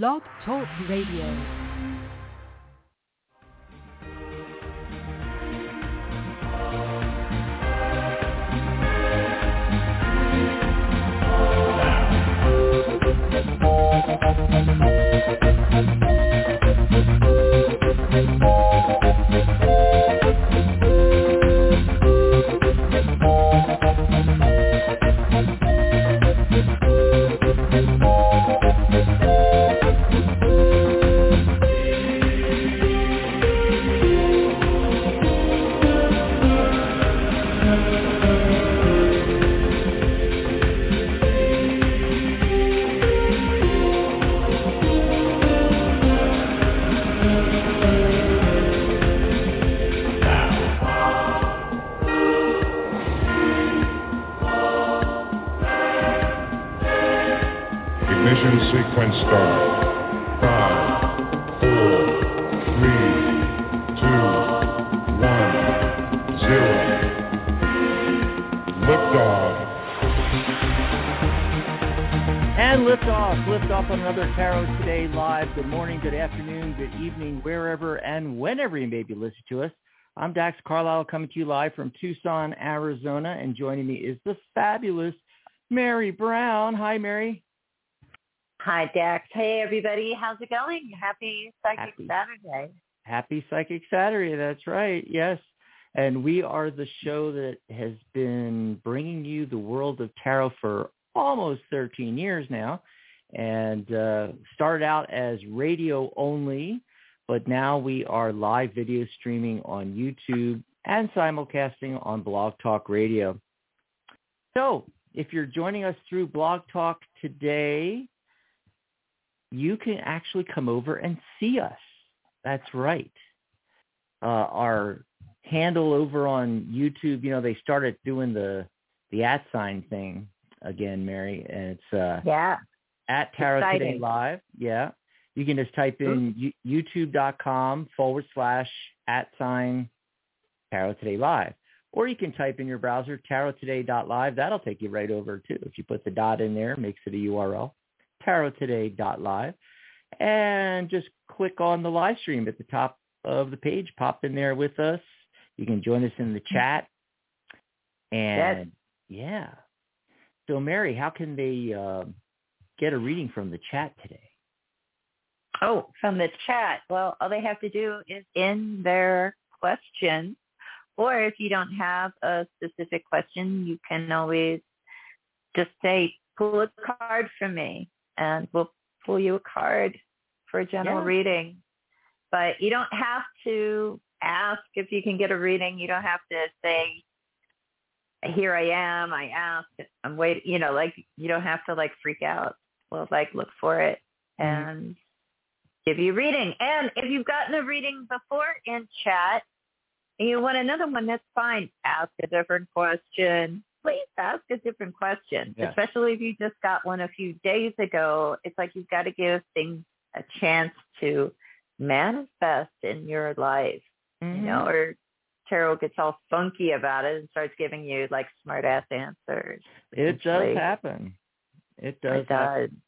Blog Talk Radio. You listening to us. I'm Dax Carlisle coming to you live from Tucson, Arizona, and joining me is the fabulous Mary Brown. Hi, Mary. Hi, Dax. Hey, everybody. How's it going? Happy Psychic Happy. Saturday. Happy Psychic Saturday. That's right. Yes. And we are the show that has been bringing you the world of tarot for almost 13 years now and uh, started out as radio only, but now we are live video streaming on YouTube and simulcasting on Blog Talk Radio. So if you're joining us through Blog Talk today, you can actually come over and see us. That's right. Uh, our handle over on YouTube, you know, they started doing the the at sign thing again, Mary, and it's uh, Yeah. at Tarot Today Live. Yeah. You can just type in you- youtube.com forward slash at sign Tarot Today Live. Or you can type in your browser tarottoday.live. That'll take you right over too. If you put the dot in there, makes it a URL. tarottoday.live. And just click on the live stream at the top of the page. Pop in there with us. You can join us in the chat. And yeah. So Mary, how can they uh, get a reading from the chat today? Oh, from the chat. Well, all they have to do is in their question, or if you don't have a specific question, you can always just say, pull a card for me, and we'll pull you a card for a general Yeah. reading. But you don't have to ask if you can get a reading. You don't have to say, here I am, I asked, I'm waiting, you know, like you don't have to like freak out. We'll like look for it Mhm. and give you reading. And if you've gotten a reading before in chat and you want another one, that's fine. Ask a different question. Please ask a different question, especially if you just got one a few days ago. It's like you've got to give things a chance to manifest in your life, you mm-hmm. know, or tarot gets all funky about it and starts giving you like smart ass answers. it does happen. It does. It happen.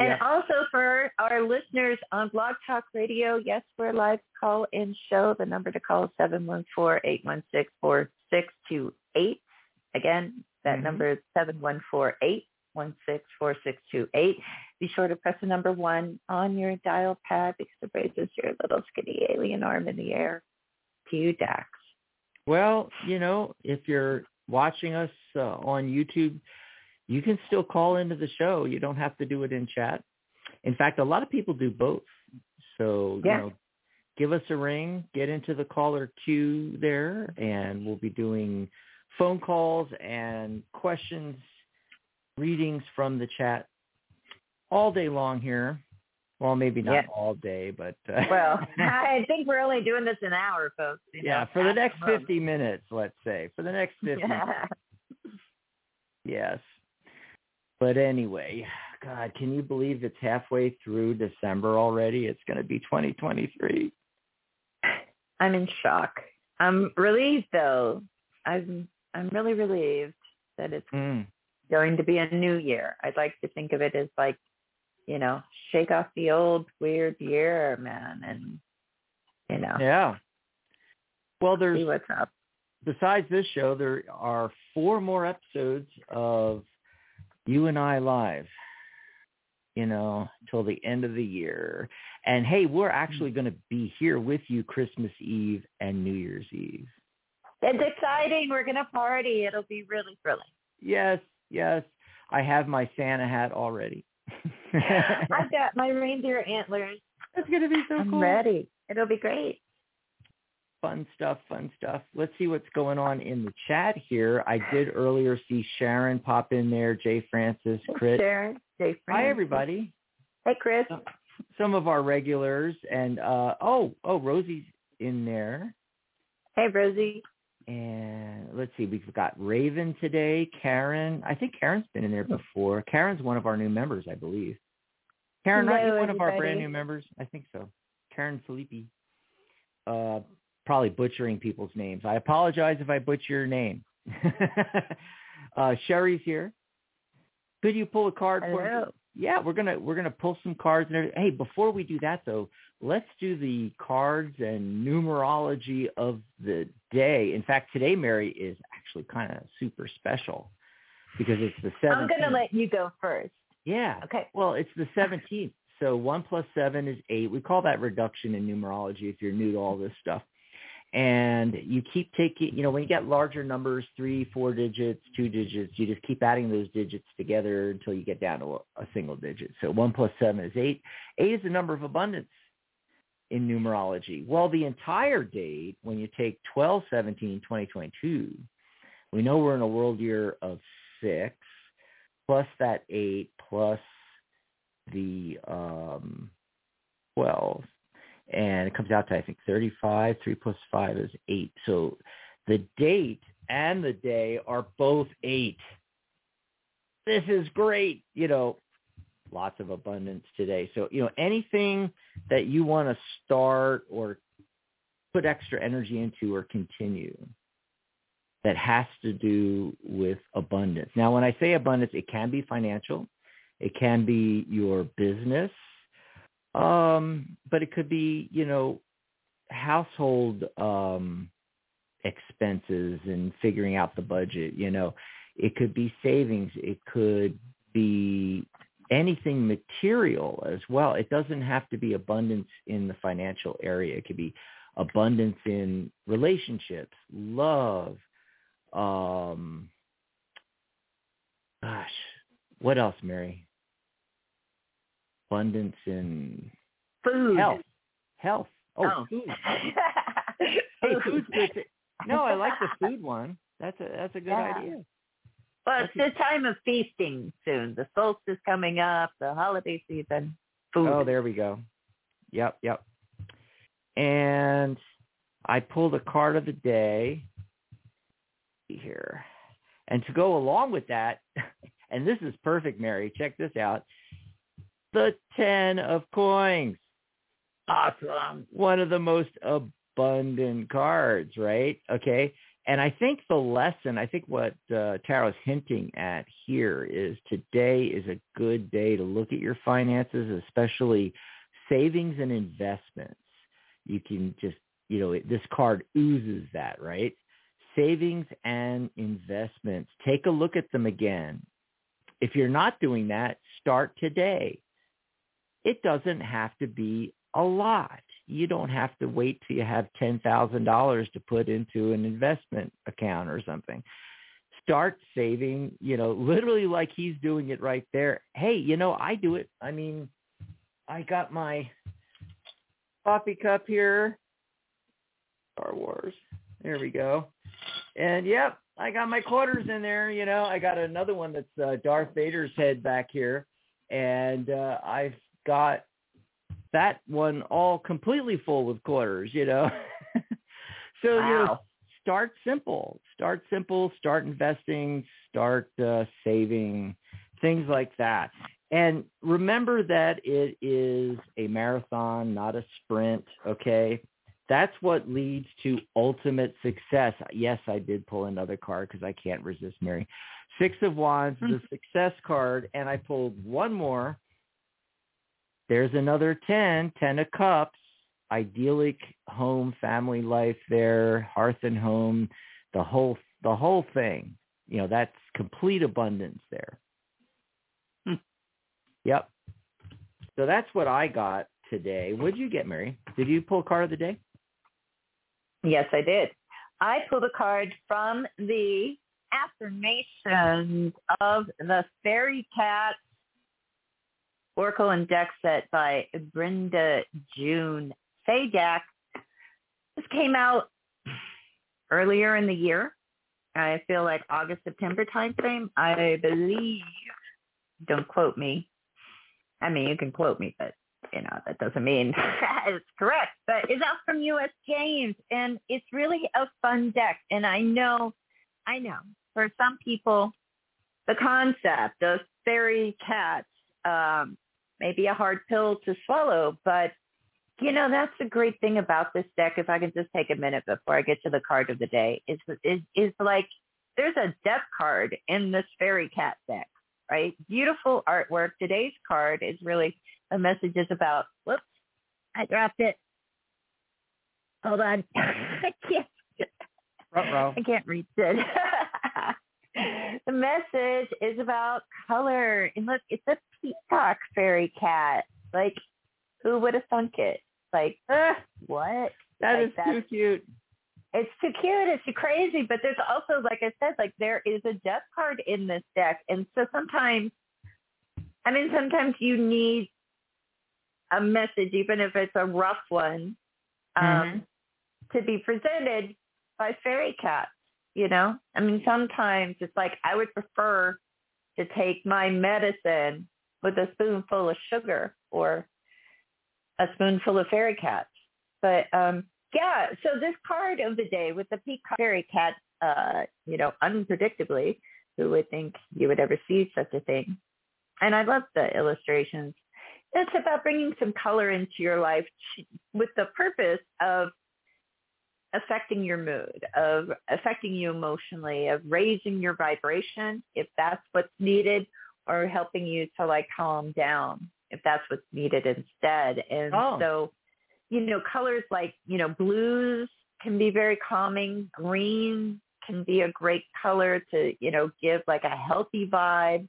And Yeah. also for our listeners on Blog Talk Radio, yes, we're a live call-in show. The number to call is 714-816-4628. Again, that Mhm. number is 714-816-4628. Be sure to press the number one on your dial pad because it raises your little skinny alien arm in the air to you, Dax. Well, you know, if you're watching us uh, on YouTube, you can still call into the show. You don't have to do it in chat. In fact, a lot of people do both. So, Yeah. you know, give us a ring, get into the caller queue there, and we'll be doing phone calls and questions, readings from the chat all day long here. Well, maybe not all day, but uh, Well, I think we're only doing this an hour, folks. you yeah, know, for the next. 50 minutes, let's say. For the next 50 Yeah. Yes. But anyway, God, can you believe it's halfway through December already? It's going to be 2023. I'm in shock. I'm relieved though. I'm I'm really relieved that it's Mm. going to be a new year. I'd like to think of it as like you know, shake off the old weird year, man, and you know, Yeah. Well, there's see what's up. besides this show, there are four more episodes of you and I live. You know, till the end of the year. And hey, we're actually mm-hmm. going to be here with you Christmas Eve and New Year's Eve. It's exciting. We're gonna party. It'll be really thrilling. Yes, yes. I have my Santa hat already. I've got my reindeer antlers. It's going to be so I'm cool. ready. It'll be great. Fun stuff, fun stuff. Let's see what's going on in the chat here. I did earlier see Sharon pop in there, Jay Francis, Chris. Sharon, Jay Francis. Hi, everybody. Hey, Chris. Some of our regulars, and uh, oh, oh, Rosie's in there. Hey, Rosie. And let's see, we've got Raven today, Karen. I think Karen's been in there before. Karen's one of our new members, I believe. Karen, aren't you Hello, one of our brand new members? I think so. Karen Filippi. Uh, probably butchering people's names. I apologize if I butcher your name. uh, Sherry's here. Could you pull a card for me? Yeah, we're gonna we're gonna pull some cards and everything. Hey, before we do that though, let's do the cards and numerology of the day. In fact, today, Mary is actually kind of super special because it's the 17th. I'm gonna let you go first. Yeah. Okay. Well, it's the 17th. So 1 plus 7 is 8. We call that reduction in numerology if you're new to all this stuff. And you keep taking, you know, when you get larger numbers, three, four digits, two digits, you just keep adding those digits together until you get down to a, single digit. So 1 plus 7 is 8. 8 is the number of abundance in numerology. Well, the entire date, when you take 12, 17, 2022, we know we're in a world year of 6 plus that 8 plus the um, 12. And it comes out to, I think, 35. 3 plus 5 is 8. So the date and the day are both 8. This is great. You know, lots of abundance today. So, you know, anything that you want to start or put extra energy into or continue that has to do with abundance. Now, when I say abundance, it can be financial. It can be your business. Um, but it could be, you know, household um, expenses and figuring out the budget. You know, it could be savings. It could be anything material as well. It doesn't have to be abundance in the financial area. It could be abundance in relationships, love, um, gosh, what else, Mary? Abundance in Food. health. Health. Oh, Oh. food. Hey, food's good. No, I like the food one. That's a that's a good Yeah. idea. Well, it's the time of feasting soon. The solstice coming up, the holiday season. Food. Oh, there we go. Yep, yep. And I pulled a card of the day here. And to go along with that, and this is perfect, Mary, check this out. The 10 of coins. Awesome. One of the most abundant cards, right? Okay. And I think the lesson, I think what uh, Tarot's hinting at here is today is a good day to look at your finances, especially savings and investments. You can just, you know, it, this card oozes that, right? Savings and investments. Take a look at them again. If you're not doing that, start today. It doesn't have to be a lot. You don't have to wait till you have $10,000 to put into an investment account or something. Start saving, you know, literally like he's doing it right there. Hey, you know, I do it. I mean, I got my coffee cup here. Star Wars. There we go. And yep, I got my quarters in there. You know, I got another one that's uh, Darth Vader's head back here, and uh, I've got that one all completely full with quarters. You know, so you know, start simple. Start simple. Start investing. Start uh, saving. Things like that. And remember that it is a marathon, not a sprint. Okay. That's what leads to ultimate success. Yes, I did pull another card because I can't resist Mary. Six of Wands, is a success card, and I pulled one more. There's another 10, 10 of cups, idyllic home, family life there, hearth and home, the whole the whole thing. You know, that's complete abundance there. Hmm. Yep. So that's what I got today. What did you get, Mary? Did you pull a card of the day? Yes, I did. I pulled a card from the affirmations of the Fairy Cat Oracle and Deck set by Brenda June Sajak. This came out earlier in the year. I feel like August, September timeframe. I believe, don't quote me. I mean, you can quote me, but you know, that doesn't mean it's correct. But it's out from US Games and it's really a fun deck. And I know, I know, for some people, the concept of fairy cats um, maybe a hard pill to swallow, but you know, that's the great thing about this deck. If I can just take a minute before I get to the card of the day, is is is like there's a death card in this fairy cat deck, right? Beautiful artwork. Today's card is really a message is about. Whoops, I dropped it. Hold on, I can't. I can't reach it. the message is about color, and look, it's a peacock fairy cat. Like, who would have thunk it? Like, uh, what? That Like is too cute. It's too cute. It's too crazy. But there's also, like I said, like there is a death card in this deck, and so sometimes, I mean, sometimes you need a message, even if it's a rough one, um, Mhm. to be presented by fairy cats. You know, I mean, sometimes it's like I would prefer to take my medicine with a spoonful of sugar or a spoonful of fairy cats. But um yeah, so this card of the day with the peacock fairy cat, uh, you know, unpredictably, who would think you would ever see such a thing? And I love the illustrations. It's about bringing some color into your life with the purpose of affecting your mood, of affecting you emotionally, of raising your vibration if that's what's needed, or helping you to like calm down if that's what's needed instead. And Oh. so, you know, colors like, you know, blues can be very calming. Green can be a great color to, you know, give like a healthy vibe.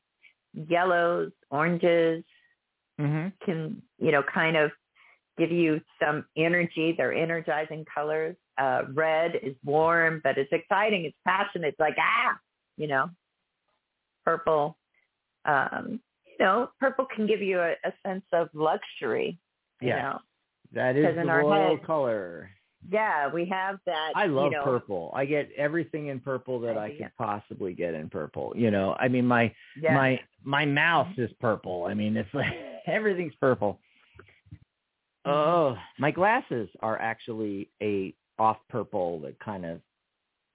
Yellows, oranges hmm can, you know, kind of give you some energy. They're energizing colors. Uh, red is warm, but it's exciting. It's passionate. It's like, ah, you know, purple. Um, you know, purple can give you a, a sense of luxury. You Yes. know, That is the royal head- color. yeah, we have that. I love you know, purple. I get everything in purple that I Idea. could possibly get in purple. You know, I mean my Yeah. my my mouse is purple. I mean it's like everything's purple. Oh, my glasses are actually a off purple that kind of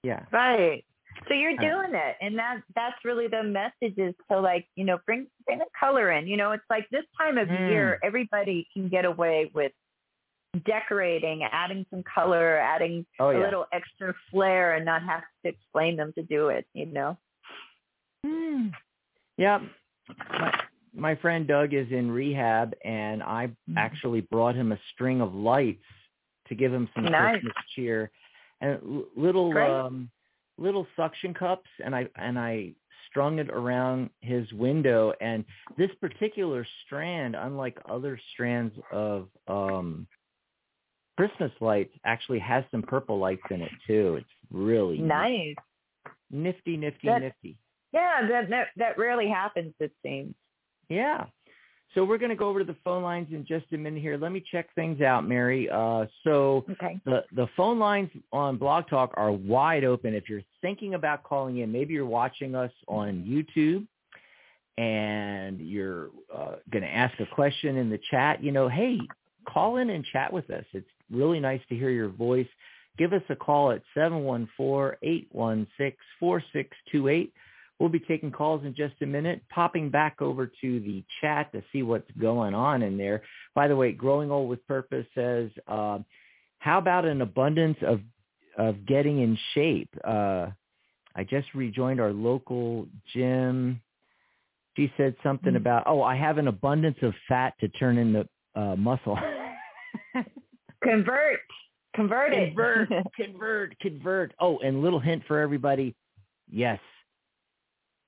yeah. Right. So you're Uh, doing it, and that that's really the message is to like you know bring bring the color in. You know, it's like this time of Mm. year, everybody can get away with decorating, adding some color, adding Oh a little extra flair, and not have to explain them to do it. You know. Hmm. Yeah. My my friend Doug is in rehab and I Mhm. actually brought him a string of lights to give him some Nice. Christmas cheer and little Great. um little suction cups and I and I strung it around his window and this particular strand unlike other strands of um Christmas lights actually has some purple lights in it too. It's really Nice. nifty nifty That- nifty. Yeah, that that, that rarely happens. It seems. Yeah. So we're going to go over to the phone lines in just a minute here. Let me check things out, Mary. Uh, so Okay. the the phone lines on Blog Talk are wide open. If you're thinking about calling in, maybe you're watching us on YouTube and you're uh, going to ask a question in the chat. You know, hey, call in and chat with us. It's really nice to hear your voice. Give us a call at 714-816-4628. We'll be taking calls in just a minute, popping back over to the chat to see what's going on in there. By the way, Growing Old with Purpose says, uh, how about an abundance of, of getting in shape? Uh, I just rejoined our local gym. She said something Mhm. about, oh, I have an abundance of fat to turn into uh, muscle. convert, convert it. convert, convert, convert. Oh, and little hint for everybody. Yes,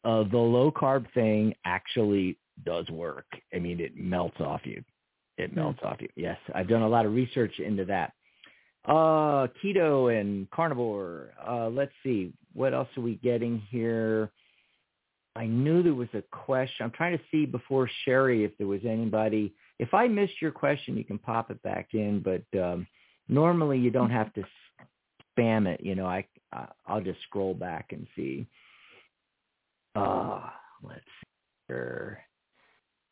uh, the low carb thing actually does work. I mean, it melts off you. It melts off you. Yes, I've done a lot of research into that. Uh, keto and carnivore. Uh, let's see. What else are we getting here? I knew there was a question. I'm trying to see before Sherry if there was anybody. If I missed your question, you can pop it back in. But um, normally you don't have to spam it. You know, I I'll just scroll back and see. Uh, let's see here.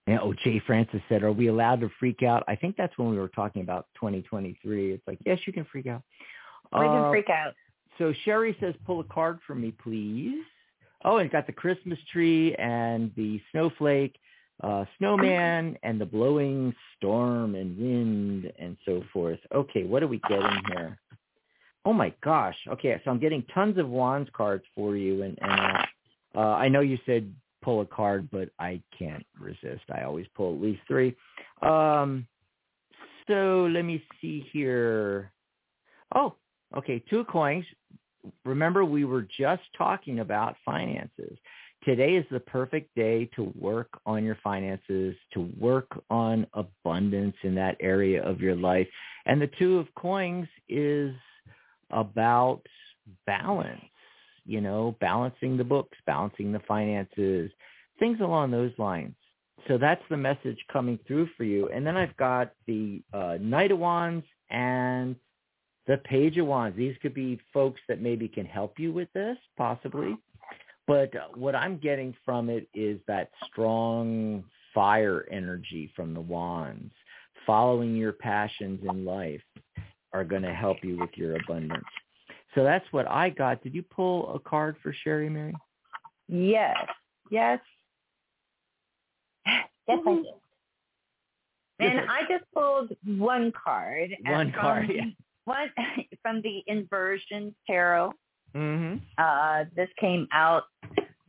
Oh, Jay Francis said, "Are we allowed to freak out?" I think that's when we were talking about 2023. It's like, yes, you can freak out. We can Uh, freak out. so Sherry says, "Pull a card for me, please." Oh, and it's got the Christmas tree and the snowflake, uh, snowman, and the blowing storm and wind and so forth. Okay, what are we getting here? Oh my gosh. Okay, so I'm getting tons of wands cards for you, and, and uh, I know you said pull a card, but I can't resist. I always pull at least three. Um, so let me see here. Oh, okay, two coins. Remember, we were just talking about finances. Today is the perfect day to work on your finances, to work on abundance in that area of your life. And the two of coins is about balance, you know, balancing the books, balancing the finances, things along those lines. So that's the message coming through for you. And then I've got the uh, Knight of Wands and the Page of Wands. These could be folks that maybe can help you with this, possibly. But what I'm getting from it is that strong fire energy from the wands. Following your passions in life are going to help you with your abundance. So that's what I got. Did you pull a card for Sherry, Mary? Yes, yes, yes, I Mhm. did. And I just pulled one card. One from- card, yeah. One from the inversion tarot. Mm-hmm. Uh, this came out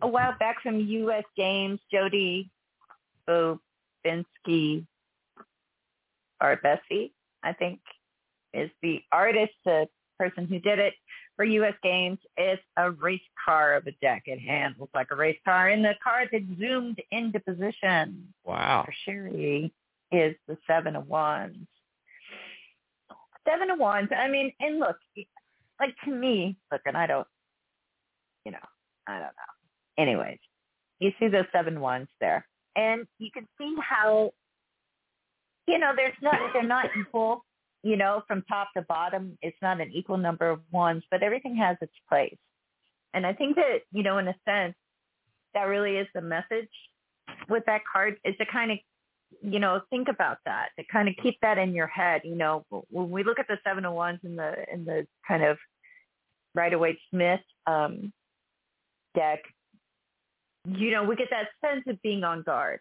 a while back from U.S. Games. Jody Bobinski or Bessie, I think, is the artist, the person who did it for U.S. Games. It's a race car of a deck. It handles like a race car. And the card that zoomed into position Wow. for Sherry is the Seven of Wands. Seven of Wands. I mean, and look, like to me, look, and I don't, you know, I don't know. Anyways, you see those seven wands there, and you can see how, you know, there's not, they're not equal. You know, from top to bottom, it's not an equal number of ones, but everything has its place. And I think that, you know, in a sense, that really is the message with that card is to kind of you know think about that to kind of keep that in your head. You know when we look at the seven of wands in the in the kind of rider waite smith um deck you know we get that sense of being on guard.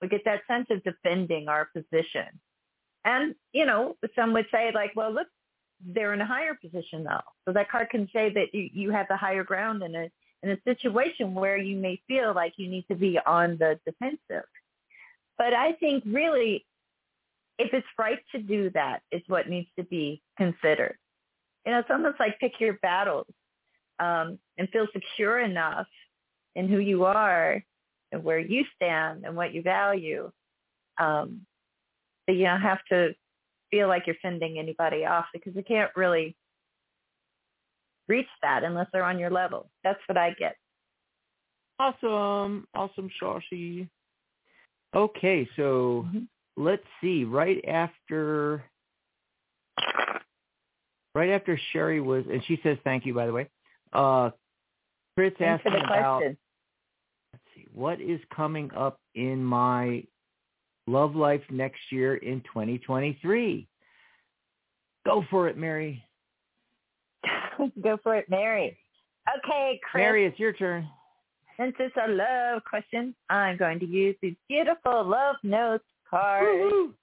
We get that sense of defending our position and you know some would say like well look they're in a higher position now so that card can say that you, you have the higher ground in a in a situation where you may feel like you need to be on the defensive but I think really, if it's right to do that, is what needs to be considered. You know, it's almost like pick your battles um, and feel secure enough in who you are and where you stand and what you value um, you don't have to feel like you're fending anybody off because you can't really reach that unless they're on your level. That's what I get. Awesome. Awesome, Shashi. Okay, so Mhm. let's see. Right after right after Sherry was and she says thank you by the way. Uh Chris Thanks the about question. let's see, what is coming up in my love life next year in 2023? Go for it, Mary. Go for it, Mary. Okay, Chris. Mary, it's your turn. Since it's a love question, I'm going to use these beautiful love notes cards Woo-hoo.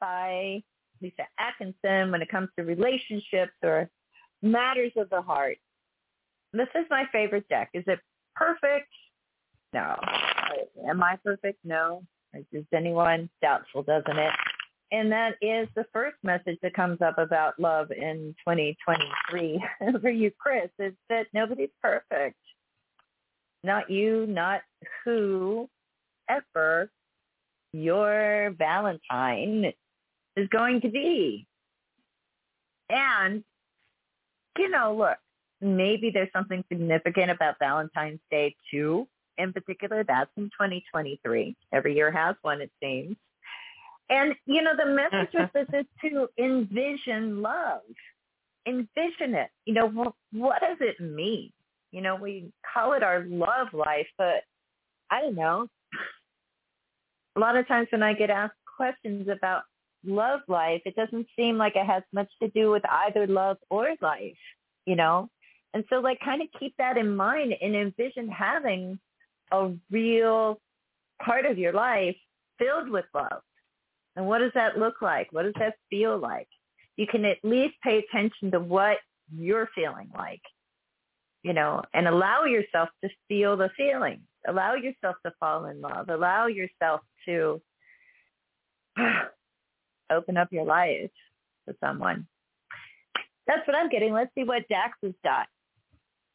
by Lisa Atkinson when it comes to relationships or matters of the heart. This is my favorite deck. Is it perfect? No. Am I perfect? No. Does anyone? Doubtful, doesn't it? and that is the first message that comes up about love in 2023 for you, Chris, is that nobody's perfect. Not you, not who, ever your Valentine is going to be. And, you know, look, maybe there's something significant about Valentine's Day too. In particular, that's in 2023. Every year has one, it seems. And, you know, the message with this is to envision love. Envision it. You know, what, what does it mean? You know, we call it our love life, but I don't know. A lot of times when I get asked questions about love life, it doesn't seem like it has much to do with either love or life, you know? And so like kind of keep that in mind and envision having a real part of your life filled with love and what does that look like? What does that feel like? You can at least pay attention to what you're feeling like, you know, and allow yourself to feel the feeling. Allow yourself to fall in love. Allow yourself to open up your life to someone. That's what I'm getting. Let's see what Dax has got.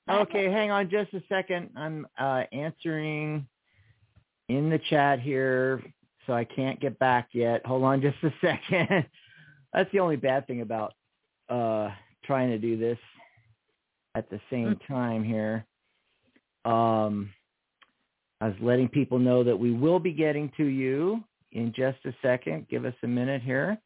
Okay, hang on just a second. I'm uh, answering in the chat here so I can't get back yet. Hold on just a second. That's the only bad thing about uh, trying to do this at the same mm. time here. Um, I was letting people know that we will be getting to you in just a second. Give us a minute here.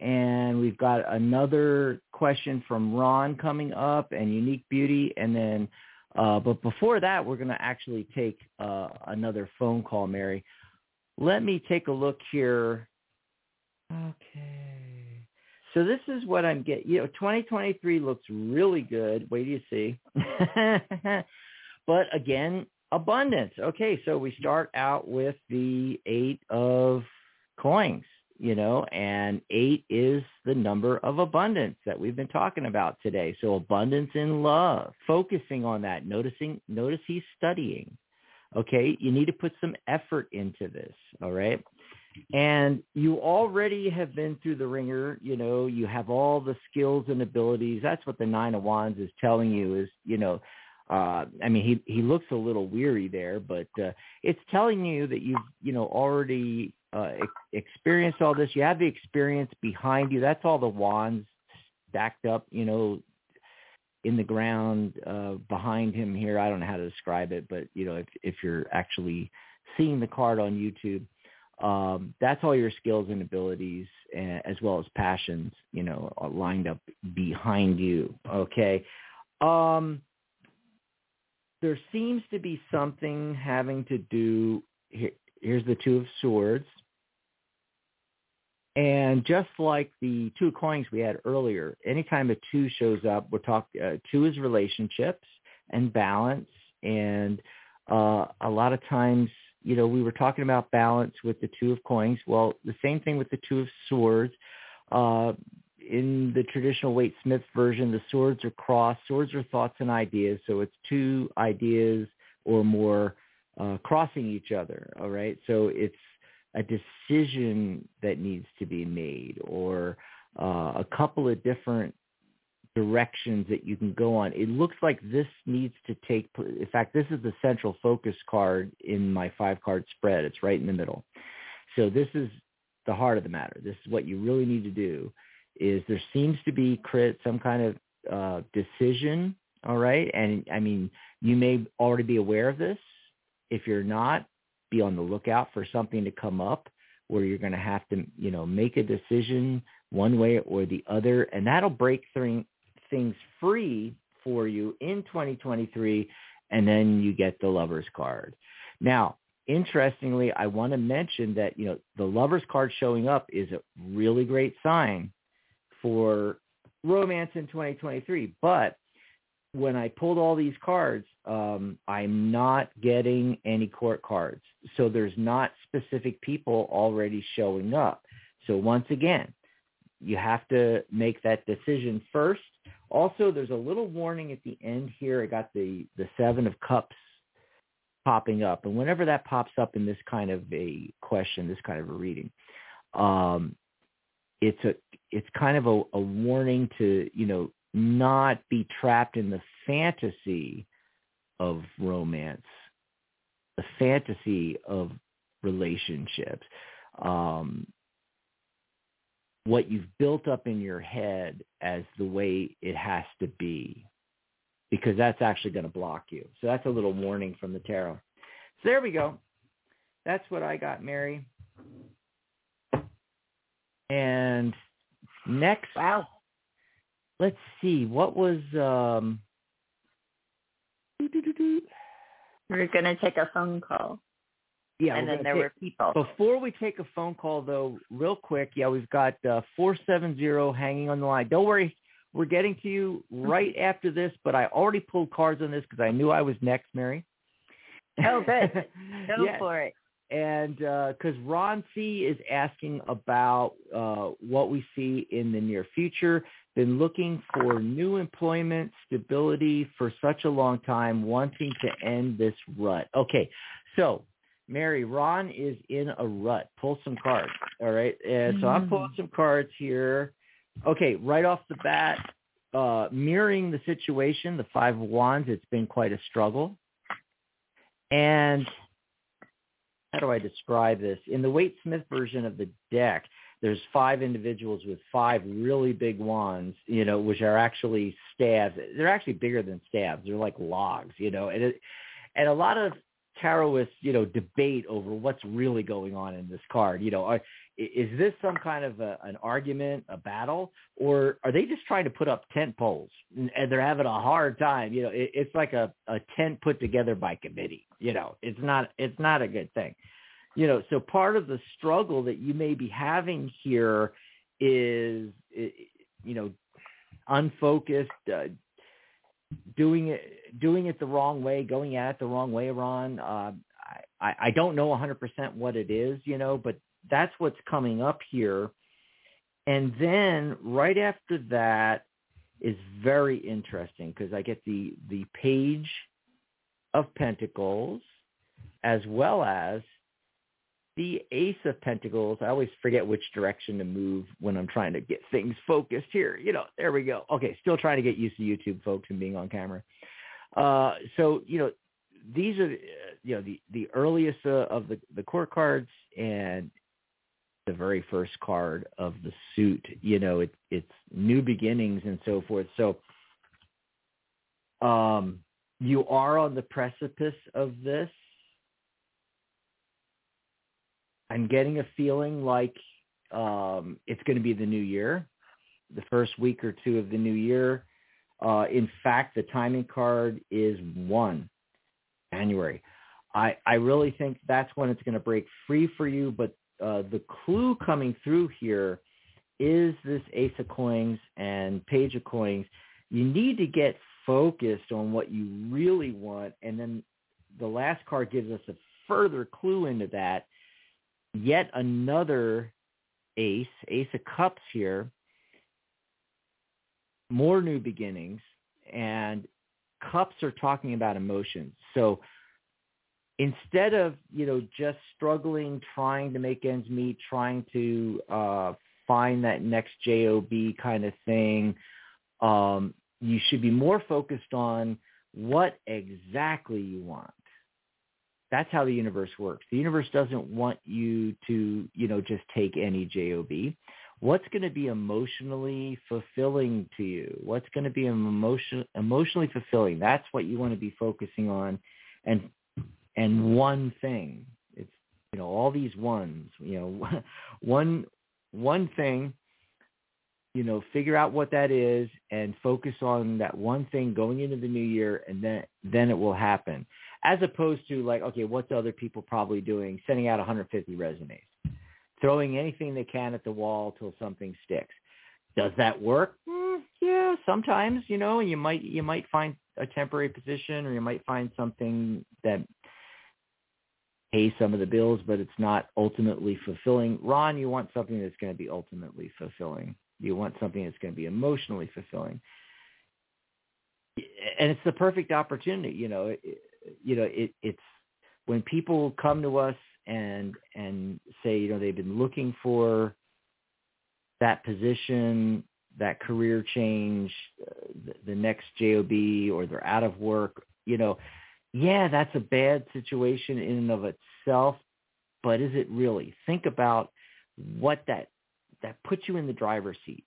And we've got another question from Ron coming up and Unique Beauty. And then, uh, but before that, we're going to actually take uh, another phone call, Mary. Let me take a look here. Okay. So this is what I'm getting. You know, 2023 looks really good. Wait do you see. but again, abundance. Okay, so we start out with the eight of coins, you know, and eight is the number of abundance that we've been talking about today. So abundance in love, focusing on that, noticing, notice he's studying. Okay, you need to put some effort into this. All right. And you already have been through the ringer, you know, you have all the skills and abilities. That's what the nine of wands is telling you is, you know, uh, I mean, he, he looks a little weary there, but uh, it's telling you that you've, you know, already uh, ex- experienced all this. You have the experience behind you. That's all the wands stacked up, you know, in the ground uh, behind him here. I don't know how to describe it, but you know, if if you're actually seeing the card on YouTube, um, that's all your skills and abilities, as well as passions, you know, lined up behind you. Okay. Um, there seems to be something having to do. Here, here's the Two of Swords. And just like the two coins we had earlier, anytime a two shows up, we're talking uh, two is relationships and balance. And uh, a lot of times, you know, we were talking about balance with the two of coins. Well, the same thing with the two of swords. Uh, in the traditional Waite Smith version, the swords are crossed. Swords are thoughts and ideas. So it's two ideas or more uh, crossing each other. All right. So it's a decision that needs to be made or uh, a couple of different directions that you can go on. It looks like this needs to take, in fact, this is the central focus card in my five card spread. It's right in the middle. So this is the heart of the matter. This is what you really need to do is there seems to be crit some kind of uh, decision. All right. And I mean, you may already be aware of this. If you're not, be on the lookout for something to come up where you're going to have to, you know, make a decision one way or the other, and that'll break th- things free for you in 2023, and then you get the lover's card. Now, interestingly, I want to mention that, you know, the lover's card showing up is a really great sign for romance in 2023, but when I pulled all these cards, um, I'm not getting any court cards. So there's not specific people already showing up. So once again, you have to make that decision first. Also, there's a little warning at the end here. I got the, the seven of cups popping up. And whenever that pops up in this kind of a question, this kind of a reading, um, it's a it's kind of a, a warning to you know not be trapped in the fantasy of romance, the fantasy of relationships. Um, what you've built up in your head as the way it has to be because that's actually going to block you. So that's a little warning from the tarot. So there we go. That's what I got, Mary. And next, Wow. Let's see, what was um We're going to take a phone call. yeah, and then there take- were people. Before we take a phone call, though, real quick, yeah, we've got uh, 470 hanging on the line. Don't worry, we're getting to you right after this, but I already pulled cards on this because I knew I was next, Mary. Oh, good. Go Yeah, for it. And because Ron C. is asking about uh, what we see in the near future, been looking for new employment, stability for such a long time, wanting to end this rut. Okay, so Mary, Ron is in a rut. Pull some cards. All right. And so I'm Mm. pulling some cards here. Okay, right off the bat, uh, mirroring the situation, the Five of Wands, it's been quite a struggle. And how do I describe this? In the Waite Smith version of the deck, there's five individuals with five really big wands, you know, which are actually staves. They're actually bigger than staves. They're like logs, you know, and it, and a lot of tarotists, you know, debate over what's really going on in this card. You know, are, is this some kind of a, an argument, a battle, or are they just trying to put up tent poles and, and they're having a hard time? You know, it, it's like a, a tent put together by committee. You know, it's not it's not a good thing. You know, so part of the struggle that you may be having here is, you know, unfocused, uh, doing it doing it the wrong way, going at it the wrong way, Ron. Uh, I I don't know 100% what it is, you know, but that's what's coming up here. And then right after that is very interesting because I get the the page of pentacles as well as the ace of pentacles. I always forget which direction to move when I'm trying to get things focused here. You know, there we go. Okay, still trying to get used to YouTube folks and being on camera. Uh, so, you know, these are, uh, you know, the, the earliest uh, of the, the court cards and the very first card of the suit. You know, it, it's new beginnings and so forth. So um, you are on the precipice of this. I'm getting a feeling like um, it's going to be the new year, the first week or two of the new year. Uh, in fact, the timing card is one January. I, I really think that's when it's going to break free for you. But uh, the clue coming through here is this Ace of Coins and Page of Coins. You need to get focused on what you really want. And then the last card gives us a further clue into that. Yet another ace, ace of cups here, more new beginnings, and cups are talking about emotions. So instead of, you know, just struggling, trying to make ends meet, trying to uh, find that next job kind of thing, um, you should be more focused on what exactly you want. That's how the universe works. The universe doesn't want you to, you know, just take any job. What's going to be emotionally fulfilling to you? What's going to be emotion, emotionally fulfilling? That's what you want to be focusing on, and and one thing. It's you know all these ones. You know, one one thing you know, figure out what that is and focus on that one thing going into the new year and then then it will happen. As opposed to like, okay, what's other people probably doing? Sending out 150 resumes. Throwing anything they can at the wall till something sticks. Does that work? Mm, yeah, sometimes, you know, you might you might find a temporary position or you might find something that pays some of the bills, but it's not ultimately fulfilling. Ron, you want something that's going to be ultimately fulfilling. You want something that's going to be emotionally fulfilling. And it's the perfect opportunity, you know, you know, it, it's when people come to us and, and say, you know, they've been looking for that position, that career change, uh, the, the next job, or they're out of work. You know, yeah, that's a bad situation in and of itself, but is it really? Think about what that that puts you in the driver's seat.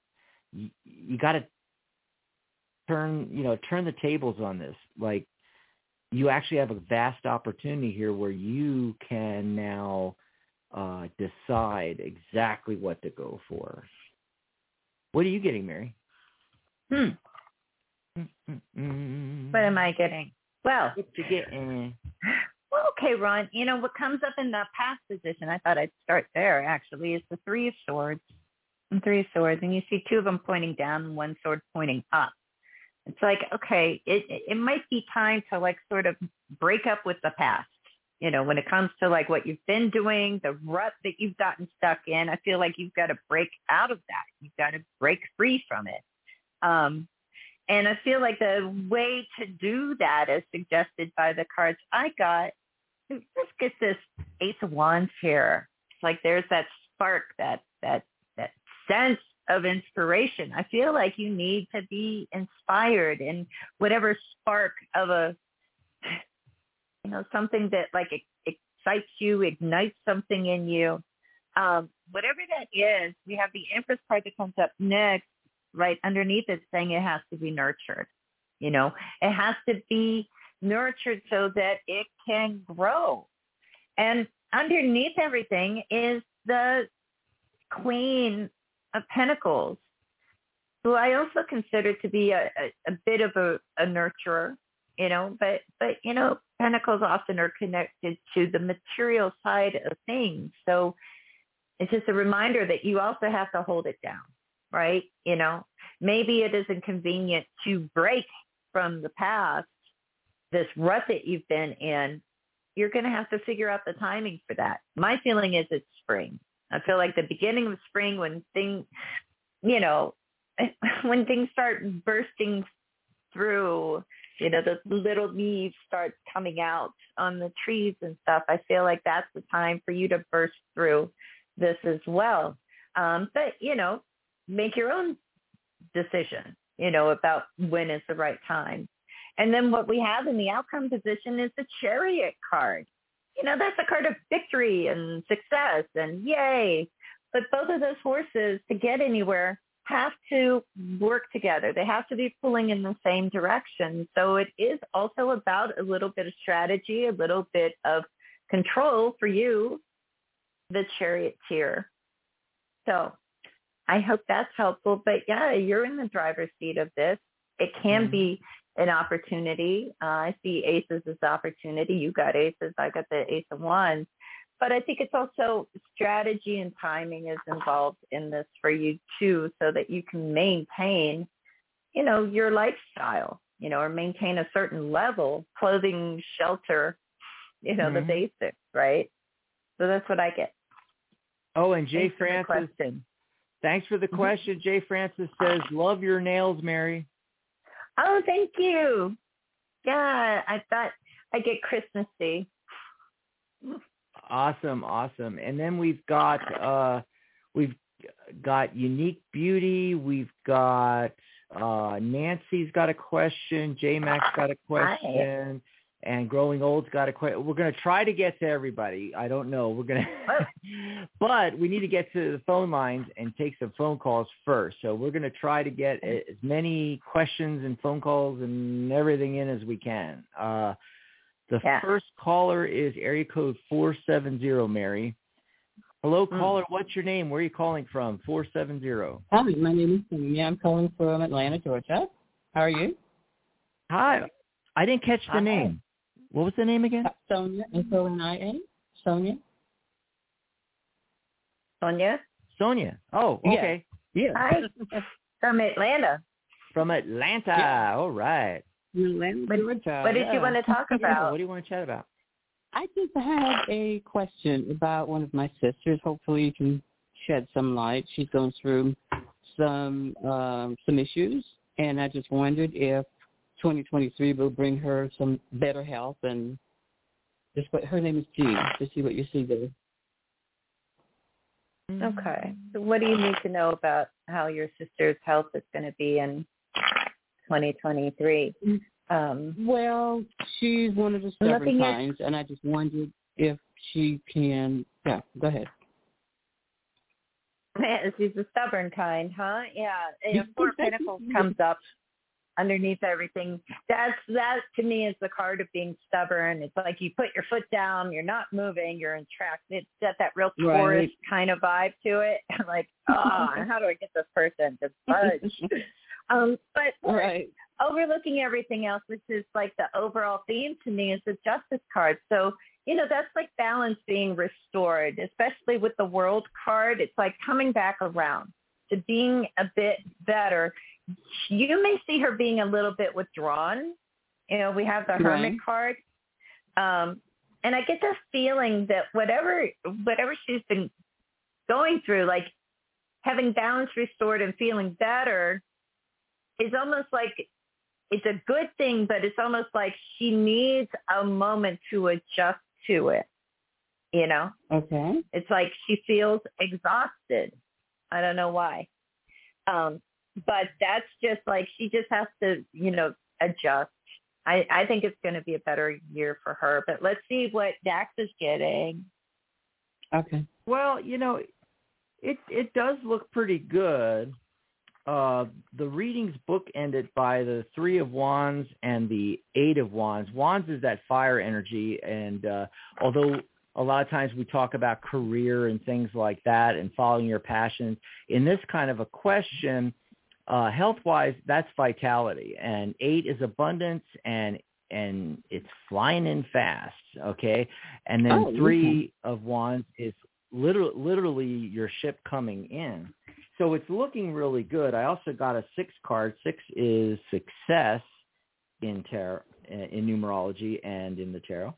You, you got to turn, you know, turn the tables on this. Like you actually have a vast opportunity here where you can now uh, decide exactly what to go for. What are you getting, Mary? Hmm. Mm-mm-mm. What am I getting? Well, What you getting? well, okay, Ron. You know what comes up in the past position? I thought I'd start there. Actually, is the three of swords. And three of swords, and you see two of them pointing down and one sword pointing up. It's like, okay, it it might be time to like sort of break up with the past. You know, when it comes to like what you've been doing, the rut that you've gotten stuck in, I feel like you've got to break out of that. You've got to break free from it. Um, and I feel like the way to do that, as suggested by the cards I got, let's get this Ace of Wands here. It's like there's that spark, that that that sense of inspiration. I feel like you need to be inspired and whatever spark of a, you know, something that like excites you, ignites something in you. Um, whatever that is, we have the Empress card that comes up next, right underneath it, saying it has to be nurtured. You know, it has to be nurtured so that it can grow. And underneath everything is the Queen of Pentacles, who I also consider to be a, a, a bit of a, a nurturer, you know, but, but, you know, Pentacles often are connected to the material side of things. So it's just a reminder that you also have to hold it down, right? You know, maybe it isn't convenient to break from the past, this rut that you've been in. You're going to have to figure out the timing for that. My feeling is it's spring. I feel like the beginning of spring when things, you know, when things start bursting through, you know, the little leaves start coming out on the trees and stuff. I feel like that's the time for you to burst through this as well. Um, but, you know, make your own decision, you know, about when is the right time. And then what we have in the outcome position is the chariot card you know, that's a card of victory and success and yay. But both of those horses to get anywhere have to work together. They have to be pulling in the same direction. So it is also about a little bit of strategy, a little bit of control for you, the charioteer. So I hope that's helpful. But yeah, you're in the driver's seat of this. It can mm-hmm. be an opportunity. Uh, I see aces as opportunity. You got aces. I got the ace of wands. But I think it's also strategy and timing is involved in this for you too, so that you can maintain, you know, your lifestyle, you know, or maintain a certain level, clothing, shelter, you know, mm-hmm. the basics, right? So that's what I get. Oh, and Jay thanks Francis. For thanks for the mm-hmm. question. Jay Francis says, "Love your nails, Mary." Oh, thank you. Yeah, I thought I get Christmassy. Awesome, awesome. And then we've got uh we've got Unique Beauty, we've got uh Nancy's got a question, J Max got a question. Hi and growing old's got a question. We're going to try to get to everybody. I don't know. We're going to, but we need to get to the phone lines and take some phone calls first. So we're going to try to get as many questions and phone calls and everything in as we can. Uh, the yeah. first caller is area code 470, Mary. Hello, hmm. caller. What's your name? Where are you calling from? 470. Hi, my name is Sonia. I'm calling from Atlanta, Georgia. How are you? Hi. I didn't catch the Hi. name. What was the name again? Sonia, S-O-N-I-A. Sonia. Sonia? Sonia. Oh, okay. Yeah. Hi. From Atlanta. From Atlanta. Yeah. All right. Atlanta, what, Georgia. What did yeah. you want to talk about? what do you want to chat about? I just had a question about one of my sisters. Hopefully you can shed some light. She's going through some um, some issues, and I just wondered if 2023 will bring her some better health and just what her name is Jean. To see what you see there. Okay. So what do you need to know about how your sister's health is going to be in 2023? Um, Well, she's one of the stubborn looking at- kinds, and I just wondered if she can. Yeah, go ahead. Man, she's a stubborn kind, huh? Yeah. And Four of Pentacles comes up underneath everything. That's that to me is the card of being stubborn. It's like you put your foot down, you're not moving, you're entrapped. It's got that real Right. Kind of vibe to it. like, oh, how do I get this person to budge? um, but right. overlooking everything else, which is like the overall theme to me, is the Justice card. So, you know, that's like balance being restored, especially with the World card. It's like coming back around to being a bit better. You may see her being a little bit withdrawn. You know, we have the Hermit Right. card. Um, and I get the feeling that whatever whatever she's been going through, like having balance restored and feeling better, is almost like it's a good thing, but it's almost like she needs a moment to adjust to it. You know, Okay. it's like she feels exhausted. I don't know why. Um, but that's just like she just has to, you know, adjust. I, I think it's going to be a better year for her. But let's see what Dax is getting. Okay. Well, you know, it it does look pretty good. Uh, the readings book ended by the three of wands and the eight of wands. Wands is that fire energy, and uh, although a lot of times we talk about career and things like that and following your passions, in this kind of a question, uh, health-wise, that's vitality, and eight is abundance, and and it's flying in fast. Okay, and then Oh, okay. three of wands is literally literally your ship coming in. So it's looking really good. I also got a six card. Six is success in tarot, in numerology and in the tarot.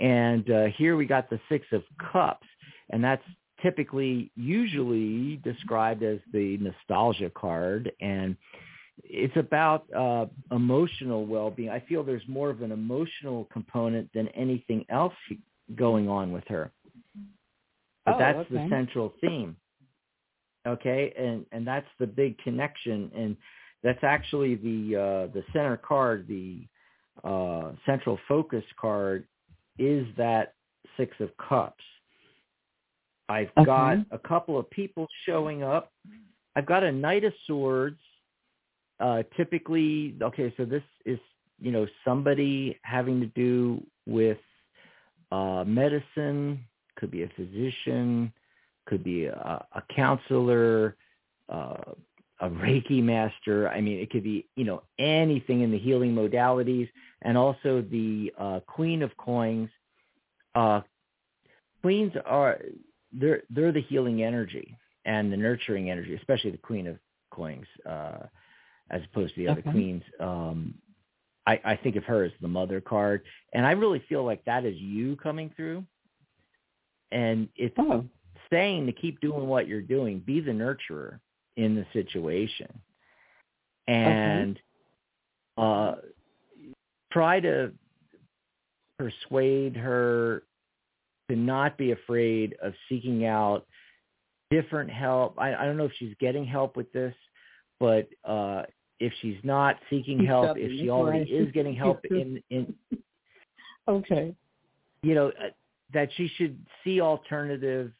And uh, here we got the six of cups, and that's typically usually described as the nostalgia card. And it's about uh, emotional well-being. I feel there's more of an emotional component than anything else going on with her. But Oh, that's the central theme. Okay, and and that's the big connection, and that's actually the uh, the center card, the uh, central focus card, is that six of cups. I've Okay. got a couple of people showing up. I've got a knight of swords. Uh, typically, okay, so this is you know somebody having to do with uh, medicine, could be a physician, could be a, a counselor, uh, a Reiki master. I mean, it could be you know anything in the healing modalities, and also the uh, Queen of Coins. Uh, queens are they're they're the healing energy and the nurturing energy, especially the Queen of Coins, uh, as opposed to the other queens. Um, I, I think of her as the mother card, and I really feel like that is you coming through. And it's Oh. saying to keep doing what you're doing, be the nurturer in the situation, and uh, try to persuade her to not be afraid of seeking out different help. I, I don't know if she's getting help with this, but uh, if she's not seeking help, if she already is getting help in in Okay. you know uh, that she should see alternative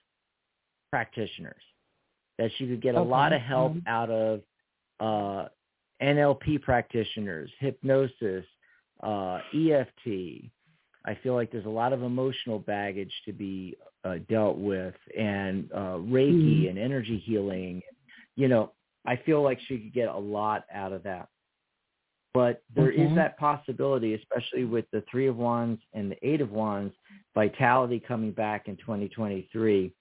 practitioners that she could get a lot of Okay. help Mhm. out of uh NLP practitioners, hypnosis, uh EFT. I feel like there's a lot of emotional baggage to be uh, dealt with and uh Reiki Mhm. and energy healing. You know, I feel like she could get a lot out of that. But there is that possibility, especially with the three of wands and the eight of wands, vitality coming back in 2023.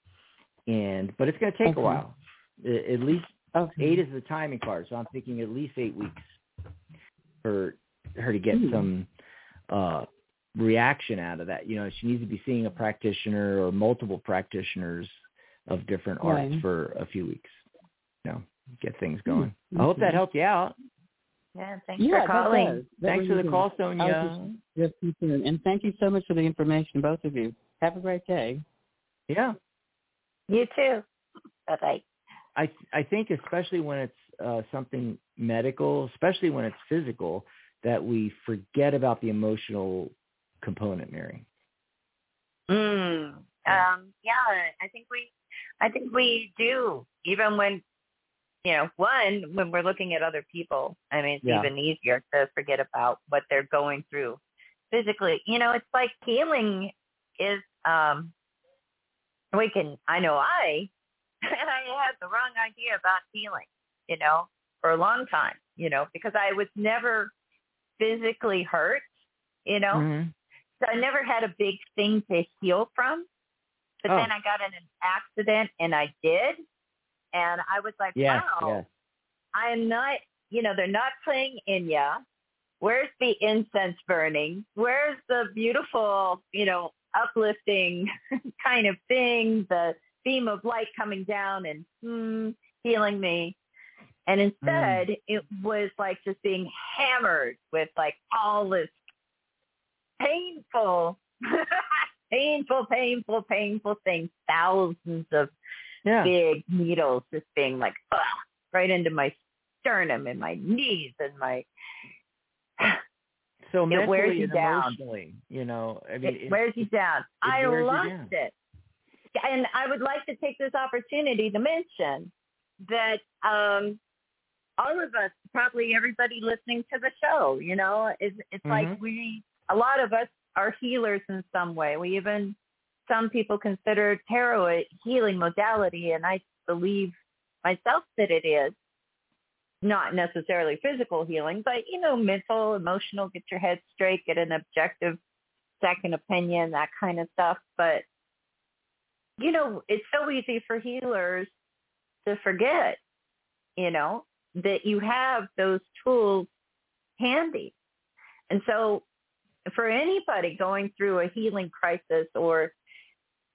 And but it's going to take Okay. a while. At least Okay. eight is the timing card, so I'm thinking at least eight weeks for her to get Hmm. some uh reaction out of that. You know, she needs to be seeing a practitioner or multiple practitioners of different arts Right. for a few weeks. You know, get things going. Hmm. I hope that Okay. helped you out. Yeah, thanks Yeah, for calling. does. That Thanks for the call, I was Sonia. just, just. And thank you so much for the information, both of you. Have a great day. Yeah. You too. Bye bye. I I think especially when it's uh, something medical, especially when it's physical, that we forget about the emotional component, Mary. Mm. Um, yeah, I think we, I think we do. Even when, you know, one when we're looking at other people. I mean, it's Yeah. even easier to forget about what they're going through physically. You know, it's like healing is. um We can. I know I, I had the wrong idea about healing. You know, for a long time. You know, because I was never physically hurt. You know, Mhm. So I never had a big thing to heal from. But Oh. then I got in an accident and I did. And I was like, Yes, wow, yes. I'm not, you know, they're not playing Enya. Where's the incense burning? Where's the beautiful, you know, uplifting kind of thing, the beam of light coming down and hmm, healing me? And instead, it was like just being hammered with like all this painful, painful, painful, painful thing. Thousands of Yeah. big needles just being like ugh, right into my sternum and my knees and my. So It mentally wears you and down. emotionally, you know, I mean, it wears you down. I loved down. it. And I would like to take this opportunity to mention that um, all of us, probably everybody listening to the show, you know, is it's like Mhm. we, a lot of us are healers in some way. We even, some people consider tarot a healing modality, and I believe myself that it is. Not necessarily physical healing, but you know, mental, emotional, get your head straight, get an objective second opinion, that kind of stuff. But you know, it's so easy for healers to forget, you know, that you have those tools handy. And so for anybody going through a healing crisis or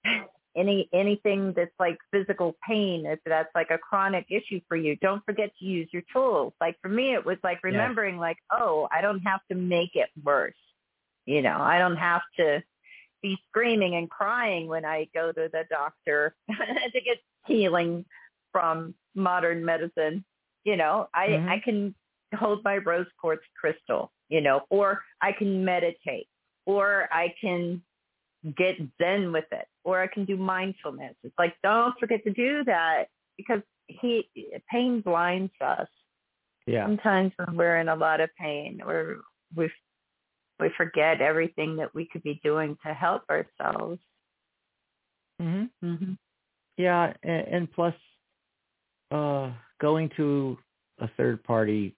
any anything that's like physical pain, if that's like a chronic issue for you, don't forget to use your tools. Like for me it was like remembering like, oh, I don't have to make it worse. You know, I don't have to be screaming and crying when I go to the doctor to get healing from modern medicine. You know, I Mhm. I can hold my rose quartz crystal, you know, or I can meditate, or I can get zen with it, or I can do mindfulness. It's like don't forget to do that because he pain blinds us. yeah. Sometimes when we're in a lot of pain, or we we forget everything that we could be doing to help ourselves. hmm Mm-hmm. Yeah, and, and plus, uh, going to a third party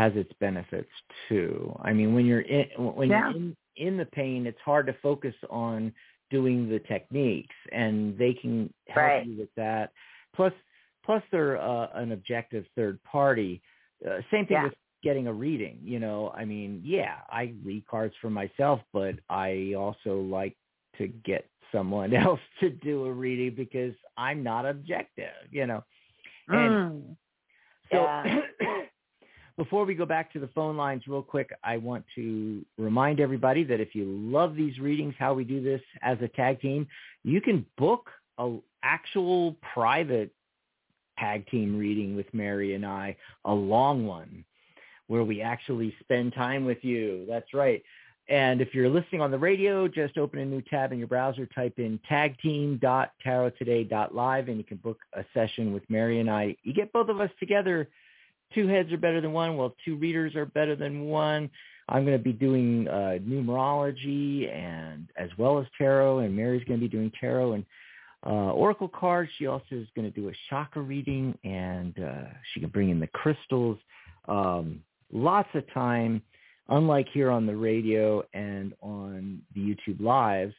has its benefits too. I mean, when you're in when Yeah. you're in, in the pain, it's hard to focus on doing the techniques, and they can help Right. you with that. Plus, plus they're uh, an objective third party. Uh, same thing Yeah. with getting a reading. You know, I mean, yeah, I read cards for myself, but I also like to get someone else to do a reading because I'm not objective. You know, and Mm. so Yeah. before we go back to the phone lines real quick, I want to remind everybody that if you love these readings, how we do this as a tag team, you can book a actual private tag team reading with Mary and I, a long one where we actually spend time with you. That's right. And if you're listening on the radio, just open a new tab in your browser, type in tagteam.tarottoday.live, and you can book a session with Mary and I. You get both of us together. Two heads are better than one. Well, two readers are better than one. I'm going to be doing uh, numerology and as well as tarot, and Mary's going to be doing tarot and uh, oracle cards. She also is going to do a chakra reading, and uh, she can bring in the crystals. Um, lots of time unlike here on the radio and on the YouTube lives,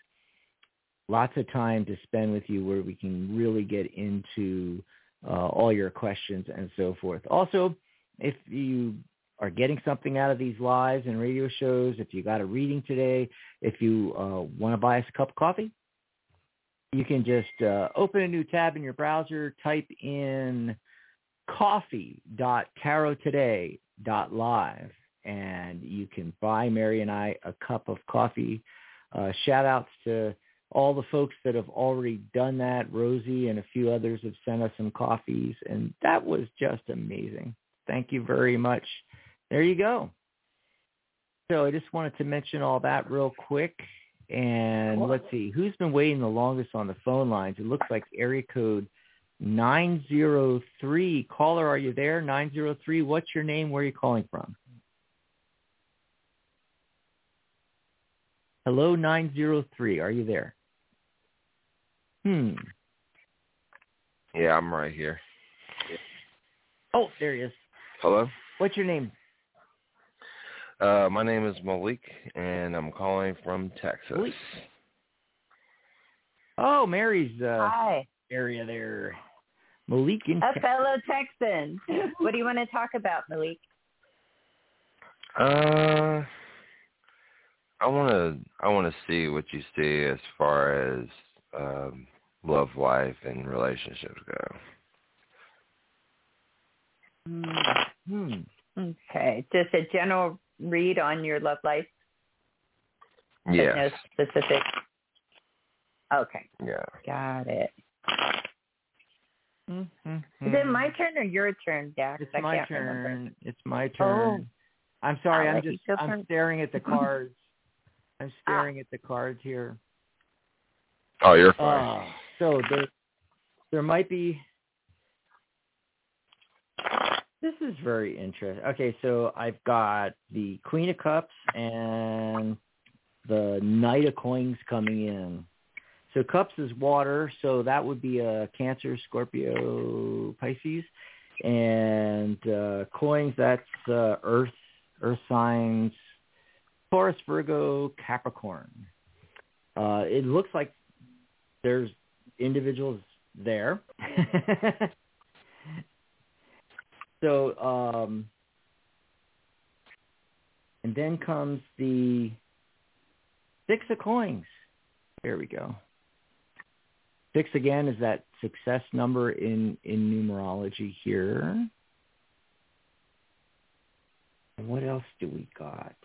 lots of time to spend with you where we can really get into uh, all your questions and so forth. Also, if you are getting something out of these lives and radio shows, if you got a reading today, if you uh, want to buy us a cup of coffee, you can just uh, open a new tab in your browser, type in coffee.tarottoday.live and you can buy Mary and I a cup of coffee. Uh, shout outs to all the folks that have already done that. Rosie and a few others have sent us some coffees, and that was just amazing. Thank you very much. There you go. So I just wanted to mention all that real quick. And let's see, who's been waiting the longest on the phone lines? It looks like area code 903. Caller, are you there? 903, what's your name? Where are you calling from? Hello, 903. Are you there? Hmm. Yeah, I'm right here. Oh, there he is. Hello? What's your name? Uh, my name is Malik, and I'm calling from Texas. Malik. Oh, Mary's uh, Hi, area there. Malik in a Texas. fellow Texan. What do you want to talk about, Malik? Uh, I want to I want to see what you see as far as um, love life and relationships go. Hmm. Okay, just a general read on your love life. but Yes. No specific. Okay, Yeah. got it. Mm-hmm. Is it my turn or your turn, Dax? It's I my can't turn. remember. It's my turn. Oh. I'm sorry. I'll I'm just I'm first. staring at the cards. I'm staring at the cards here. Oh, you're fine. Uh, so there there might be this is very interesting. Okay, so I've got the Queen of Cups and the Knight of Coins coming in. So Cups is water, so that would be a Cancer, Scorpio, Pisces, and uh, Coins that's uh, Earth, Earth signs, Taurus, Virgo, Capricorn. Uh, it looks like there's individuals there. so, um, and then comes the six of coins. There we go. Six again is that success number in, in numerology here. And what else do we got?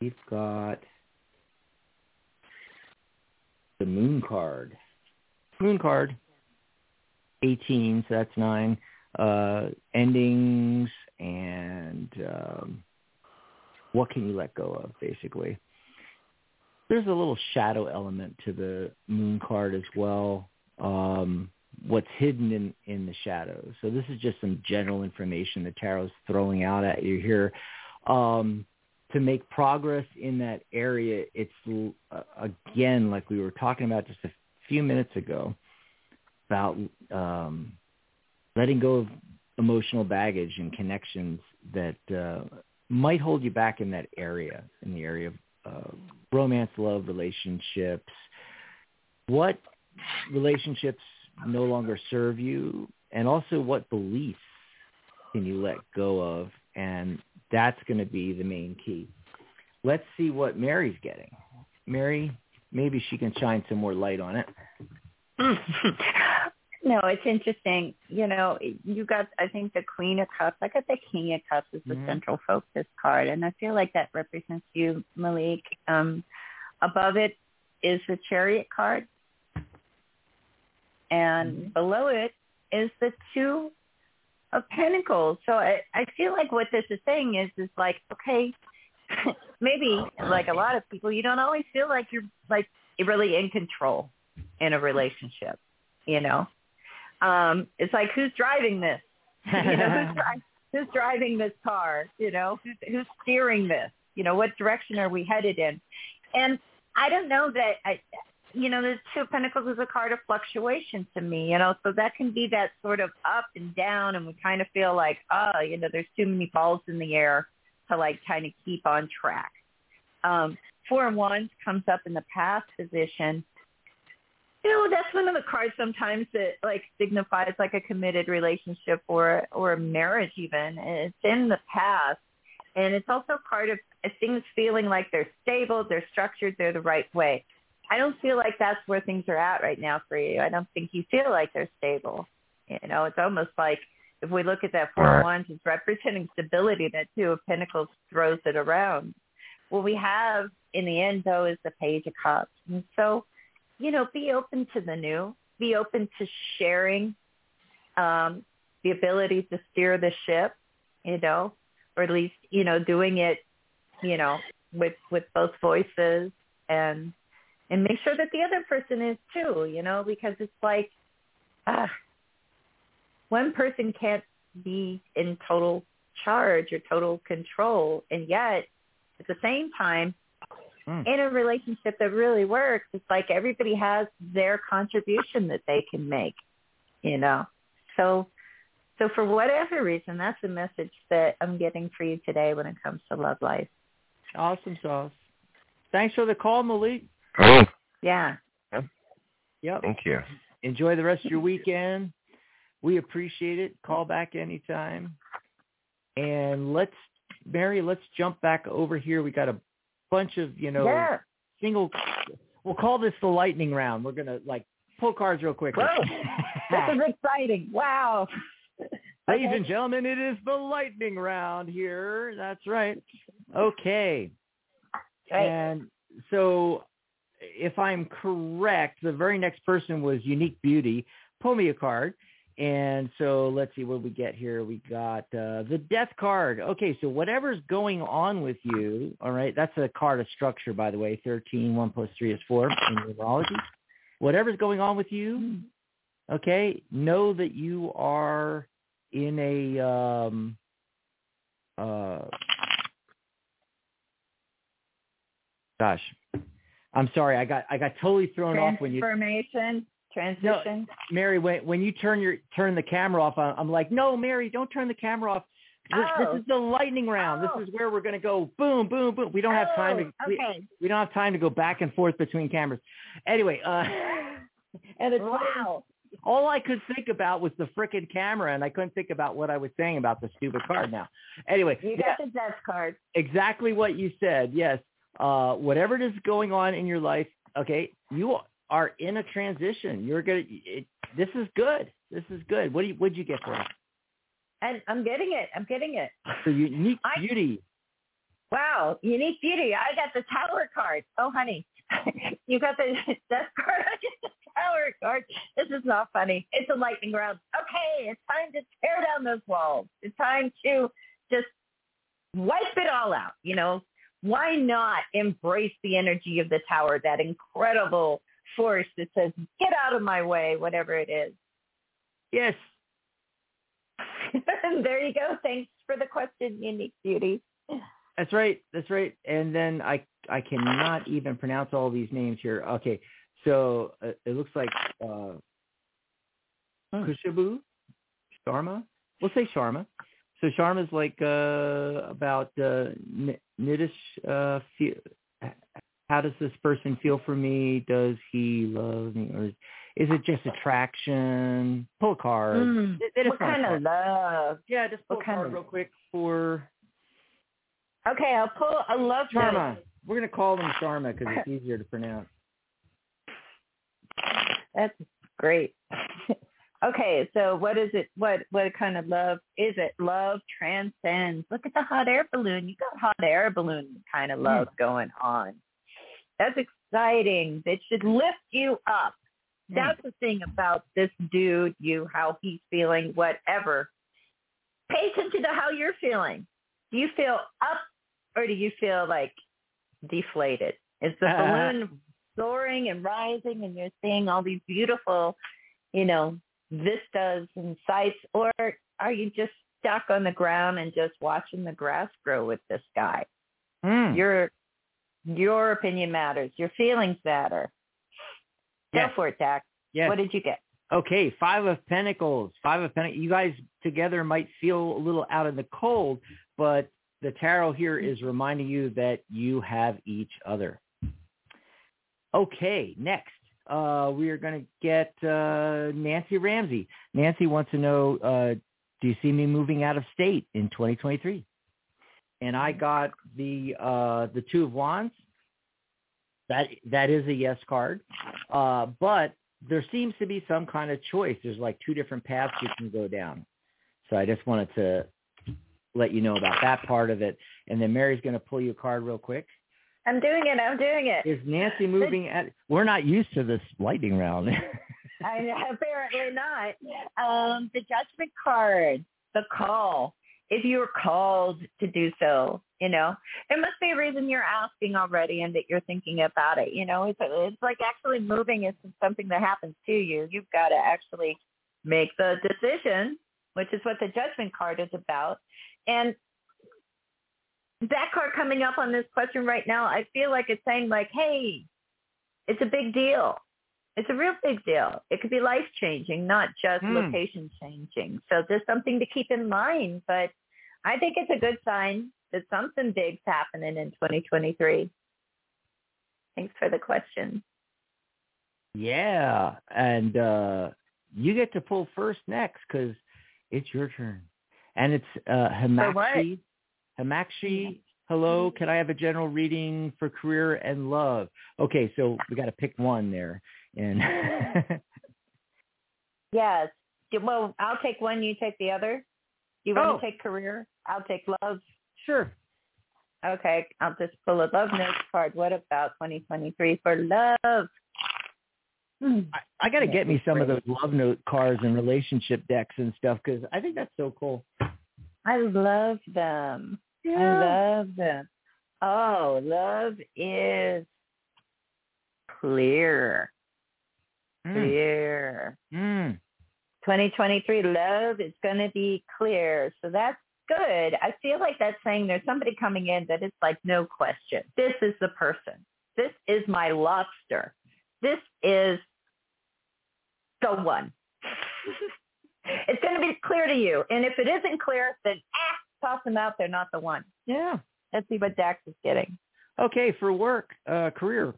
We've got the moon card. Moon card. 18, so that's nine. Uh, endings and um, what can you let go of, basically. There's a little shadow element to the moon card as well. Um, what's hidden in, in the shadows. So this is just some general information the tarot's throwing out at you here. Um, to make progress in that area, it's uh, again like we were talking about just a few minutes ago about um, letting go of emotional baggage and connections that uh, might hold you back in that area, in the area of uh, romance, love, relationships. What relationships no longer serve you, and also what beliefs can you let go of, and that's going to be the main key. Let's see what Mary's getting. Mary, maybe she can shine some more light on it. no, it's interesting. You know, you got I think the Queen of Cups. I got the King of Cups as the Mhm. central focus card, and I feel like that represents you, Malik. Um, above it is the Chariot card, and Mhm. below it is the Two of Pentacles. So I I feel like what this is saying is is like okay. Maybe like a lot of people, you don't always feel like you're like really in control in a relationship. You know, um, it's like who's driving this? you know, who's, dri- who's driving this car? You know, who's, who's steering this? You know, what direction are we headed in? And I don't know that I, you know, the two of pentacles is a card of fluctuation to me, you know, so that can be that sort of up and down and we kind of feel like, oh, you know, there's too many balls in the air to like kind of keep on track. Um, four and wands comes up in the past position. You know that's one of the cards sometimes that like signifies like a committed relationship or or a marriage even. And it's in the past. And it's also part of things feeling like they're stable they're structured they're the right way. I don't feel like that's where things are at right now for you. I don't think you feel like they're stable. You know it's almost like if we look at that four Right. of wands it's representing stability that two of pentacles throws it around. What we have in the end though is the page of cups. And so you know, be open to the new, be open to sharing um, the ability to steer the ship, you know, or at least, you know, doing it, you know, with with both voices and and make sure that the other person is too, you know, because it's like ah, one person can't be in total charge or total control and yet at the same time Mm. in a relationship that really works it's like everybody has their contribution that they can make you know so so for whatever reason that's the message that i'm getting for you today when it comes to love life Awesome sauce. Thanks for the call, Malik. Yeah Yep. thank you. Enjoy the rest of your weekend. We appreciate it. Call back anytime. And let's, Mary, let's jump back over here. We got a bunch of, you know, yeah single. We'll call this the lightning round. We're gonna like pull cards real quick. This is exciting wow Ladies Okay. and gentlemen, it is the lightning round here. That's right. Okay. Right. And so if I'm correct, the very next person was Unique Beauty. Pull me a card. And so let's see what we get here. We got uh, the death card. Okay, so whatever's going on with you, all right, that's a card of structure, by the way. 13, 1 plus 3 is 4 in numerology. Whatever's going on with you, okay, know that you are in a um, uh, gosh, I'm sorry, I got I got totally thrown off when you transformation transition Mary, when when you turn your turn the camera off, I'm like, no, Mary, don't turn the camera off. This, Oh. this is the lightning round. Oh. This is where we're going to go boom, boom, boom. We don't have time to Oh, we, okay we don't have time to go back and forth between cameras. Anyway, uh, and it's wow all I could think about was the frickin' camera, and I couldn't think about what I was saying about the stupid card. Now, anyway, you yeah, got the death card exactly what you said. Yes, uh, whatever it is going on in your life, okay, you are in a transition. You're gonna. It, this is good. This is good. What do you? What'd you get for it? and i'm getting it i'm getting it For unique I- beauty. Wow, unique beauty. I got the tower card. Oh, honey, you got the death card. I get the tower card. This is not funny. It's a lightning round. Okay, it's time to tear down those walls. It's time to just wipe it all out. You know, why not embrace the energy of the tower, that incredible force that says, get out of my way, whatever it is. Yes. there you go. Thanks for the question, unique beauty. That's right. That's right. And then I I cannot even pronounce all these names here. Okay, so uh, it looks like uh, Hmm. Kushabu, Sharma. We'll say Sharma. So Sharma's like uh, about uh, N- Niddish. Uh, feel, how does this person feel for me? Does he love me, or is it just attraction? Pull a card. Mm. They- they What want a kind card. of love? Yeah, just pull what a card of- real quick for Okay, I'll pull a love Sharma. note. We're gonna call them Sharma because it's easier to pronounce. That's great. okay, so what is it? What what kind of love is it? Love transcends. Look at the hot air balloon. You got hot air balloon kind of love going on. That's exciting. It should lift you up. That's the thing about this dude, you, how he's feeling, whatever. Pay attention to how you're feeling. Do you feel up or do you feel like deflated? Is the balloon soaring and rising and you're seeing all these beautiful, you know, vistas and sights or are you just stuck on the ground and just watching the grass grow with this guy? Hmm. Your your opinion matters. Your feelings matter. Yes. Go for it, Dax. Yes. What did you get? Okay, Five of Pentacles. Five of Pentacles. You guys together might feel a little out in the cold, but the tarot here is reminding you that you have each other. Okay, next. Uh, we are going to get uh, Nancy Ramsey. Nancy wants to know, uh, do you see me moving out of state in 2023? And I got the uh, the Two of Wands. That that is a yes card, uh, but there seems to be some kind of choice. There's like two different paths you can go down. So I just wanted to let you know about that part of it. And then Mary's going to pull you a card real quick. I'm doing it. I'm doing it. Is Nancy moving at? We're not used to this lightning round. I apparently not. Um, the judgment card, the call. If you're called to do so, you know, there must be a reason you're asking already and that you're thinking about it. You know, it's it's like actually moving is something that happens to you. You've got to actually make the decision, which is what the judgment card is about. And that card coming up on this question right now, I feel like it's saying like, hey, it's a big deal. It's a real big deal. It could be life changing, not just Hmm. location changing. So there's something to keep in mind. But I think it's a good sign that something big's happening in 2023. Thanks for the question. yeah, and uh you get to pull first next because it's your turn, and it's uh? Hamakshi. Hamakshi, hello. Can I have a general reading for career and love? Okay, so we got to pick one there, and Yes. Well, I'll take one. You take the other. You want Oh. to take career? I'll take love. sure. Okay, I'll just pull a love note card. What about 2023 for love? Hmm. I, I got to get me some of those love note cards and relationship decks and stuff because I think that's so cool. I love them. I love them. Oh, love is clear. Mm, Clear. mm. 2023 love is going to be clear. So that's good. I feel like that's saying there's somebody coming in that it's like no question. This is the person. This is my lobster. This is the one. it's going to be clear to you. And if it isn't clear, then ah, toss them out. They're not the one. Yeah. Let's see what Dax is getting. Okay, for work, uh, career,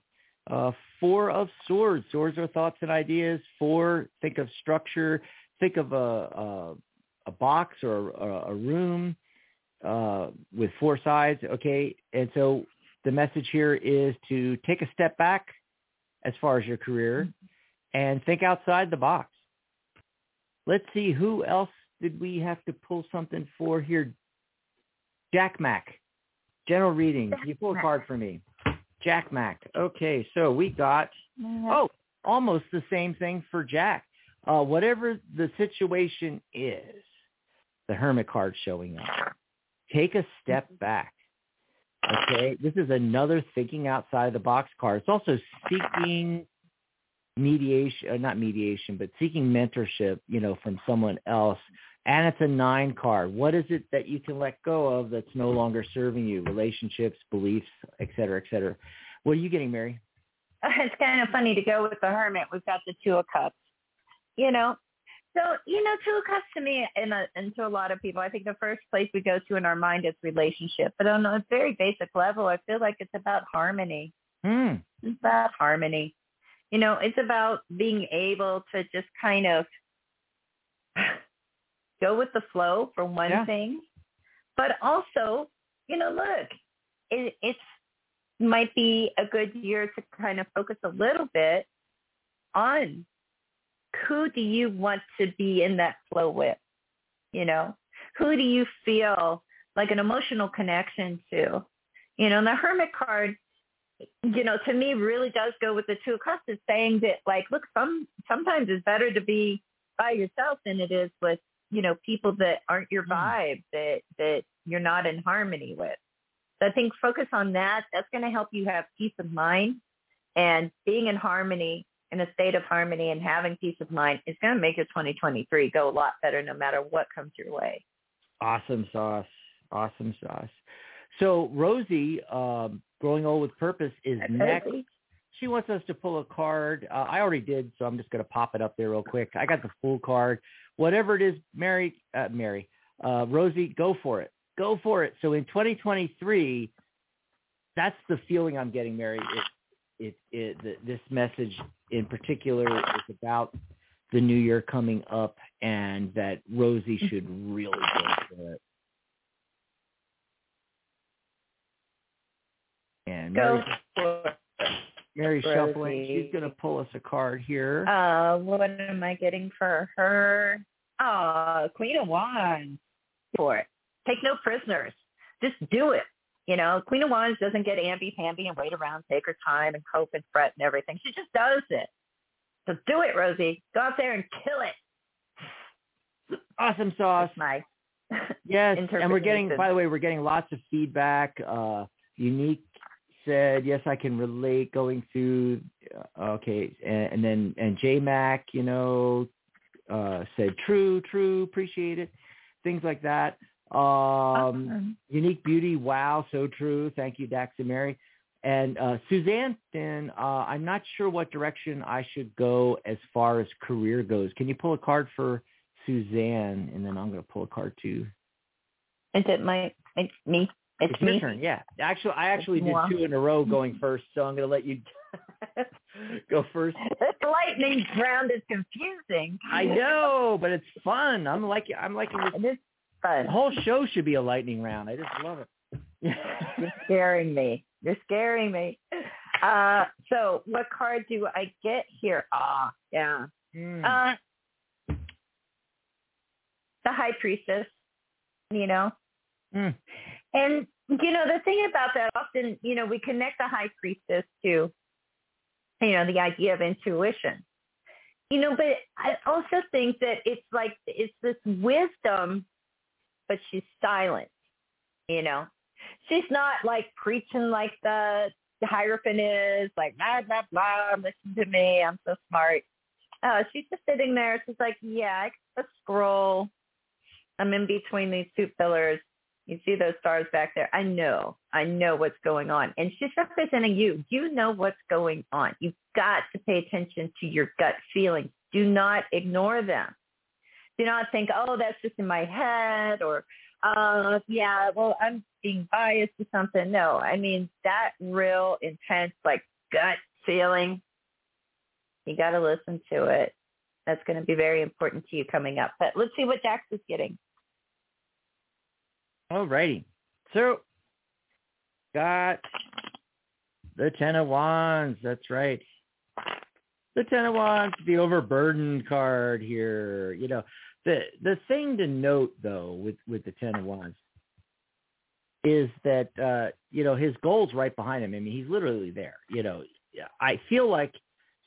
uh, four of swords. Swords are thoughts and ideas. Four, think of structure. Think of a a, a box or a, a room uh, with four sides. Okay, and so the message here is to take a step back as far as your career and think outside the box. Let's see who else did we have to pull something for here. Jack Mack. General reading. Can you pull a card for me? Jack Mack. Okay, so we got oh almost the same thing for Jack. Uh, whatever the situation is, the Hermit card showing up. Take a step back. Okay, this is another thinking outside the box card. It's also seeking mediation, uh, not mediation, but seeking mentorship, you know, from someone else. And it's a nine card. What is it that you can let go of that's no longer serving you? Relationships, beliefs, et cetera, et cetera. What are you getting, Mary? it's kind of funny to go with the hermit. We've got the two of cups. You know, so you know, to me and, a, and to a lot of people, I think the first place we go to in our mind is relationship. But on a very basic level, I feel like it's about harmony. Hmm. It's about harmony. You know, it's about being able to just kind of go with the flow for one Yeah. thing, but also, you know, look, it, it's might be a good year to kind of focus a little bit on who do you want to be in that flow with? You know, who do you feel like an emotional connection to? You know, and the hermit card, you know, to me really does go with the two of cups. It's saying that like, look, some sometimes it's better to be by yourself than it is with, you know, people that aren't your hmm. vibe, that that you're not in harmony with. So I think focus on that. That's going to help you have peace of mind and being in harmony, in a state of harmony and having peace of mind is going to make your 2023 go a lot better no matter what comes your way. Awesome sauce. Awesome sauce. So Rosie, um, growing old with purpose, is next. Rosie? She wants us to pull a card. Uh, I already did, so I'm just going to pop it up there real quick. I got the full card. Whatever it is, Mary, uh, Mary, uh, Rosie, go for it. Go for it. So in 2023, that's the feeling I'm getting, Mary. It, it, it, th this message in particular is about the new year coming up, and that Rosie should really go for it. And Go Mary's. Mary's Rosie. shuffling. She's going to pull us a card here. Uh, what am I getting for her? Oh, Queen of Wands. For it. Take no prisoners. Just do it. You know, Queen of Wands doesn't get amby-pamby and wait around, take her time and cope and fret and everything. She just does it. So do it, Rosie. Go out there and kill it. Awesome sauce. That's my Yes, and we're getting. By the way, we're getting lots of feedback. Uh, Unique said, "Yes, I can relate going through." Uh, okay, and, and then and J Mac, you know, uh, said, "True, true, appreciate it." Things like that. Um, Awesome. Unique Beauty, wow, so true. Thank you, Dax and Mary. And uh, Suzanne, then uh, I'm not sure what direction I should go as far as career goes. Can you pull a card for Suzanne, and then I'm going to pull a card too. Is it my, it's me? It's, It's me. your turn. Yeah, actually, I actually did Wow. two in a row going first, so I'm going to let you go first. This lightning round is confusing. I know, but it's fun. I'm like, I'm liking this. Fun. The whole show should be a lightning round. I just love it. You're scaring me. You're scaring me. Uh, so what card do I get here? Ah, yeah. Hmm. Uh, the High Priestess, you know. Hmm. And, you know, the thing about that, often, you know, we connect the High Priestess to, you know, the idea of intuition. You know, but I also think that it's like, it's this wisdom, but she's silent, you know. She's not like preaching like the Hierophant is, like, blah, blah, blah, listen to me, I'm so smart. Uh, she's just sitting there. She's like, yeah, I can scroll. I'm in between these two pillars. You see those stars back there. I know. I know what's going on. And she's representing you. You know what's going on. You've got to pay attention to your gut feelings. Do not ignore them. Do not think, oh, that's just in my head or, uh, yeah, well, I'm being biased to something. No, I mean, that real intense, like gut feeling, you got to listen to it. That's going to be very important to you coming up. But let's see what Dax is getting. All righty. So, got the Ten of Wands. That's right. The Ten of Wands, the overburdened card here. You know, the the thing to note though with with the Ten of Wands is that uh, you know his goal's right behind him. I mean, he's literally there. You know, I feel like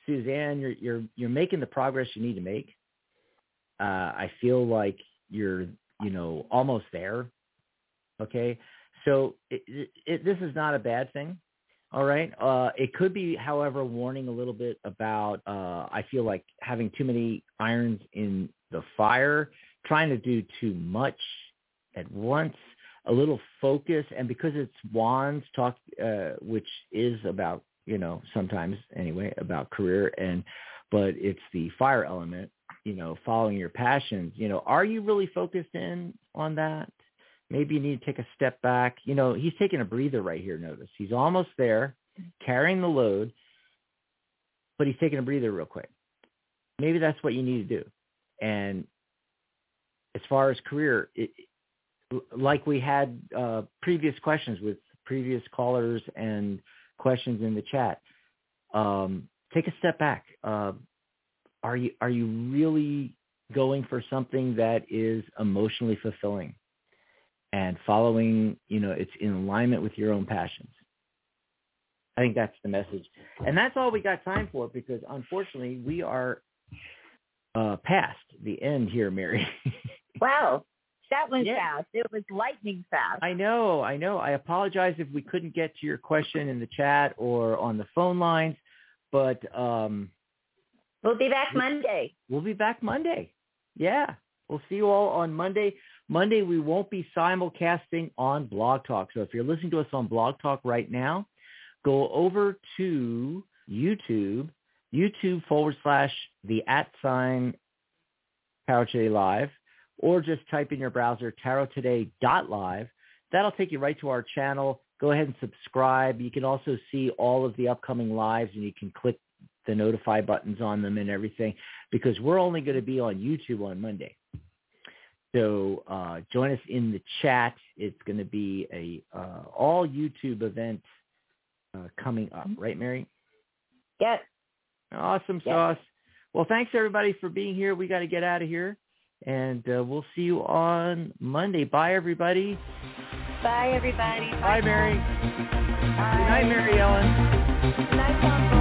Suzanne, you're you're you're making the progress you need to make. Uh, I feel like you're you know almost there. Okay, so it, it, this is not a bad thing. All right. Uh, it could be, however, warning a little bit about. Uh, I feel like having too many irons in the fire, trying to do too much at once, a little focus, and because it's wands talk, uh, which is about you know sometimes anyway about career and, but it's the fire element. You know, following your passions. You know, are you really focused in on that? Maybe you need to take a step back. You know, he's taking a breather right here, notice. He's almost there, carrying the load, but he's taking a breather real quick. Maybe that's what you need to do. And as far as career, it, like we had uh, previous questions with previous callers and questions in the chat, um, take a step back. Uh, are you are you really going for something that is emotionally fulfilling? And following, you know, it's in alignment with your own passions. I think that's the message. And that's all we got time for because unfortunately we are uh, past the end here, Mary. Wow. That was Yeah. fast. It was lightning fast. I know, I know. I apologize if we couldn't get to your question in the chat or on the phone lines, but um, We'll be back Monday. we'll be back Monday. Yeah. We'll see you all on Monday. Monday, we won't be simulcasting on Blog Talk. So if you're listening to us on Blog Talk right now, go over to YouTube, YouTube forward slash the at sign Tarot Today Live, or just type in your browser tarottoday.live. That'll take you right to our channel. Go ahead and subscribe. You can also see all of the upcoming lives, and you can click the notify buttons on them and everything because we're only going to be on YouTube on Monday. So uh, join us in the chat. It's going to be a uh, all YouTube event uh, coming up, right, Mary? Yes. Awesome Yes. sauce. Well, thanks everybody for being here. We got to get out of here, and uh, we'll see you on Monday. Bye, everybody. Bye, everybody. Bye, Mary. Bye. Good night, Mary Ellen. Good night, Tom